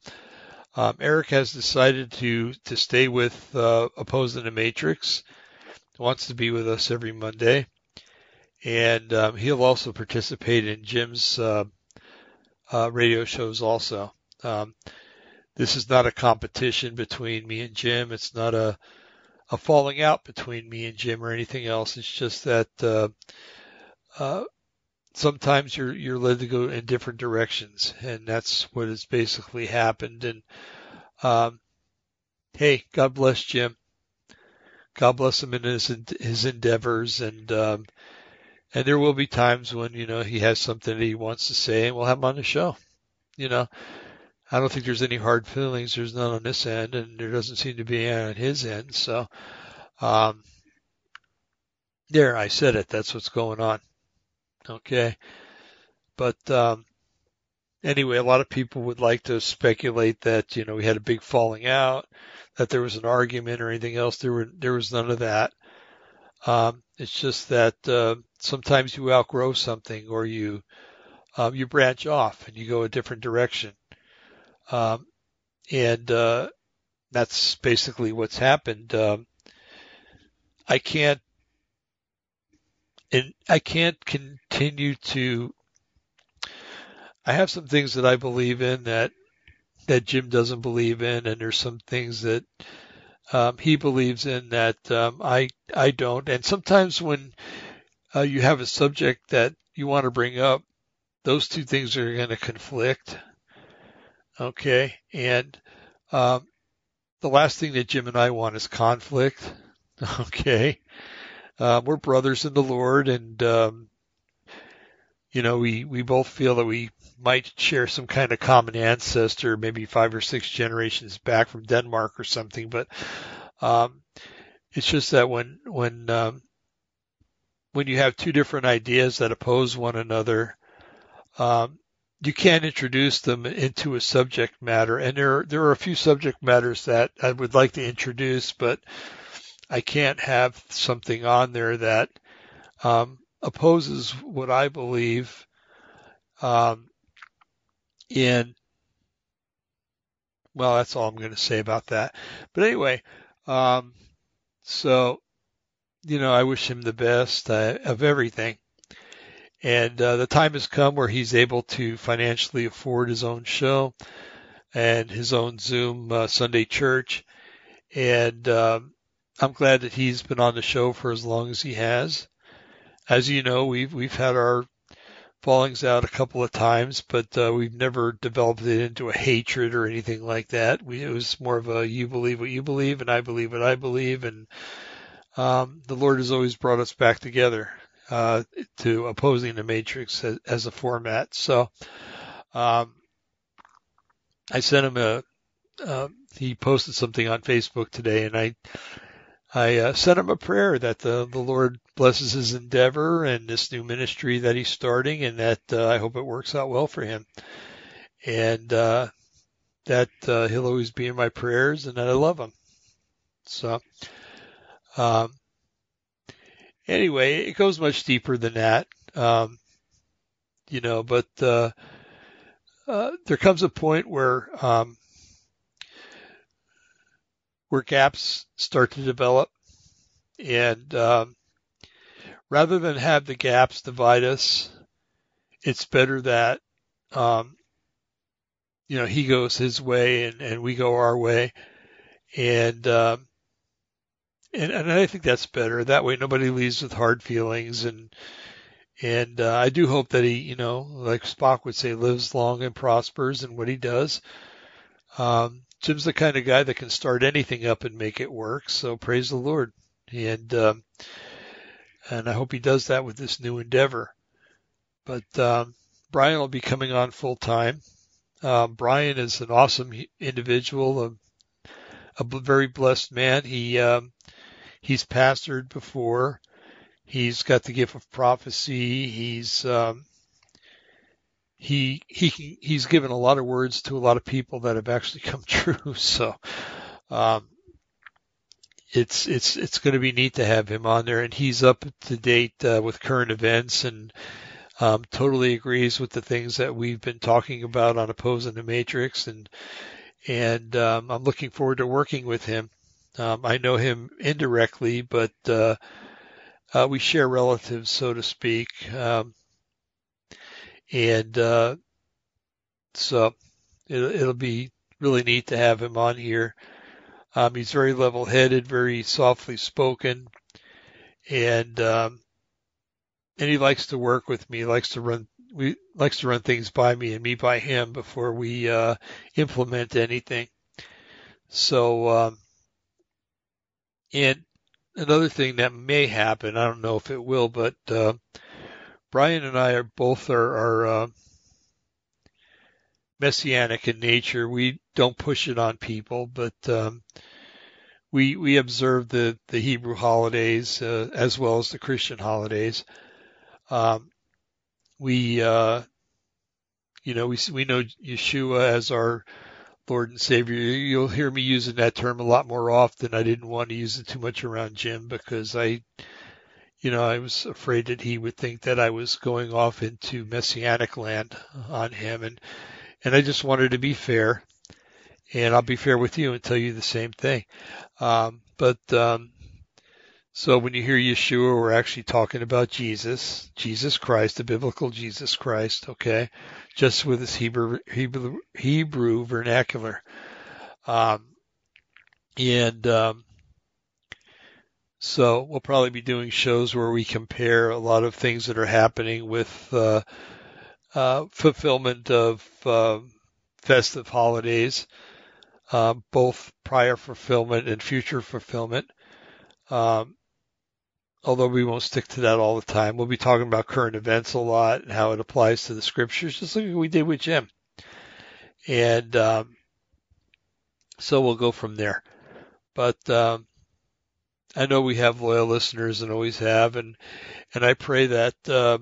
um, Eric has decided to to stay with uh, opposing the Matrix. Wants to be with us every Monday, and um, he'll also participate in Jim's uh, uh, radio shows. Also, um, this is not a competition between me and Jim. It's not a a falling out between me and Jim or anything else. It's just that uh, uh, sometimes you're you're led to go in different directions, and that's what has basically happened. And um, hey, God bless Jim. God bless him in his his endeavors, and um, and there will be times when you know he has something that he wants to say, and we'll have him on the show. You know, I don't think there's any hard feelings. There's none on this end, and there doesn't seem to be any on his end. So, um, there, I said it. That's what's going on. Okay. But um, anyway, a lot of people would like to speculate that you know we had a big falling out, that there was an argument or anything else. There were there was none of that. Um, it's just that uh, sometimes you outgrow something or you um, you branch off and you go a different direction. Um, and uh, that's basically what's happened. Um, I can't and I can't continue to. I have some things that I believe in that that Jim doesn't believe in, and there's some things that um, he believes in that um, I I don't. And sometimes when uh, you have a subject that you want to bring up, those two things are going to conflict. Okay, and um, the last thing that Jim and I want is conflict. Okay, uh, we're brothers in the Lord, and um, you know, we we both feel that we might share some kind of common ancestor, maybe five or six generations back from Denmark or something. But um, it's just that when when um, when you have two different ideas that oppose one another, um, you can't introduce them into a subject matter. And there, there are a few subject matters that I would like to introduce, but I can't have something on there that um, opposes what I believe um, in. Well, that's all I'm going to say about that. But anyway, um, so you know, I wish him the best uh, of everything. And uh, the time has come where he's able to financially afford his own show and his own Zoom uh, Sunday church. And um, I'm glad that he's been on the show for as long as he has. As you know, we've we've had our fallings out a couple of times, but uh, we've never developed it into a hatred or anything like that. We, it was more of a you believe what you believe, and I believe what I believe, and um, the Lord has always brought us back together uh, to opposing the Matrix as, as a format. So um, I sent him a. Uh, he posted something on Facebook today, and I I uh, sent him a prayer that the the Lord blesses his endeavor and this new ministry that he's starting, and that uh, I hope it works out well for him, and uh, that uh, he'll always be in my prayers, and that I love him. So um, anyway, it goes much deeper than that. Um, you know, but uh, uh, there comes a point where um, where gaps start to develop, and um, rather than have the gaps divide us, it's better that um, you know he goes his way and, and we go our way, and um, and, and I think that's better. That way, nobody leaves with hard feelings, and and uh, I do hope that he, you know, like Spock would say, lives long and prospers in what he does. Um, Jim's the kind of guy that can start anything up and make it work. So praise the Lord, and um, and I hope he does that with this new endeavor. But um, Brian will be coming on full time. Um, Brian is an awesome individual, a, a very blessed man. He um, He's pastored before. He's got the gift of prophecy. He's um, he he he's given a lot of words to a lot of people that have actually come true. So um, it's it's it's going to be neat to have him on there, and he's up to date uh, with current events and um, totally agrees with the things that we've been talking about on opposing the matrix, and and um, I'm looking forward to working with him. Um, I know him indirectly, but uh, uh, we share relatives, so to speak. Um, and uh, so it, it'll be really neat to have him on here. Um, he's very level-headed, very softly spoken, and um, and he likes to work with me. Likes to run we likes to run things by me and me by him before we uh, implement anything. So um, and another thing that may happen, I don't know if it will, but uh, Brian and I are both are, are uh, messianic in nature. We don't push it on people, but um, we we observe the the Hebrew holidays uh, as well as the Christian holidays. Um, we uh, you know we we know Yeshua as our Lord and Savior. You'll hear me using that term a lot more often. I didn't want to use it too much around Jim because I, you know, I was afraid that he would think that I was going off into messianic land on him, and and I just wanted to be fair, and I'll be fair with you and tell you the same thing. Um, but um, so when you hear Yeshua, we're actually talking about Jesus, Jesus Christ, the biblical Jesus Christ, okay? Just with his Hebrew, Hebrew, Hebrew vernacular. Um, and, um, so we'll probably be doing shows where we compare a lot of things that are happening with, uh, uh, fulfillment of, uh, festive holidays, uh, both prior fulfillment and future fulfillment. Um, although we won't stick to that all the time. We'll be talking about current events a lot and how it applies to the scriptures, just like we did with Jim. And um, so we'll go from there. But um, I know we have loyal listeners and always have, and and I pray that uh,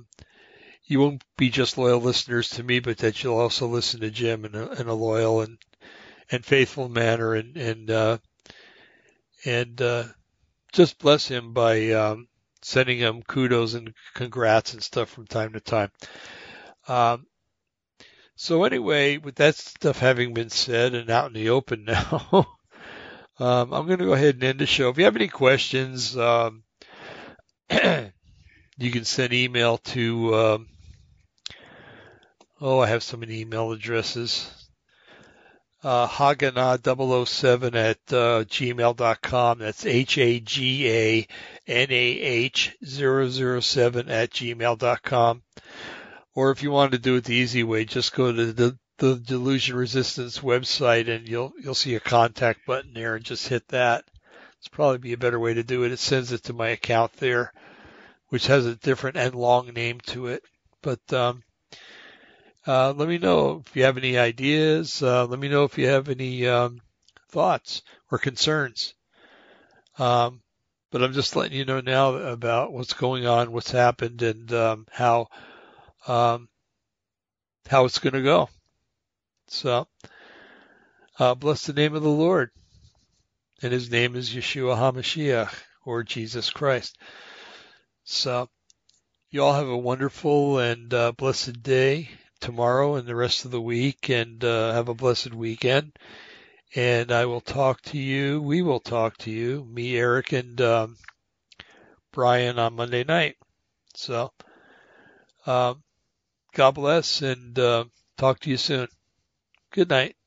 you won't be just loyal listeners to me, but that you'll also listen to Jim in a, in a loyal and and faithful manner, and and uh, and uh, just bless him by um, sending him kudos and congrats and stuff from time to time. Um, so anyway, with that stuff having been said and out in the open now, um, I'm going to go ahead and end the show. If you have any questions, um, you can send email to, um, oh, I have so many email addresses. Uh, Haganah007 at uh, gmail.com. That's H-A-G-A-N-A-H 007 at gmail.com. Or if you want to do it the easy way, just go to the, the Delusion Resistance website and you'll you'll see a contact button there and just hit that. It's probably be a better way to do it. It sends it to my account there, which has a different and long name to it. But um, uh, let me know if you have any ideas. Uh, let me know if you have any um, thoughts or concerns. Um, but I'm just letting you know now about what's going on, what's happened, and um, how um, how it's going to go. So, uh, bless the name of the Lord. And his name is Yeshua HaMashiach, or Jesus Christ. So, you all have a wonderful and uh, blessed day tomorrow and the rest of the week, and uh, have a blessed weekend. And I will talk to you, we will talk to you, me, Eric, and um, Brian on Monday night. So, um, God bless and uh, talk to you soon. Good night.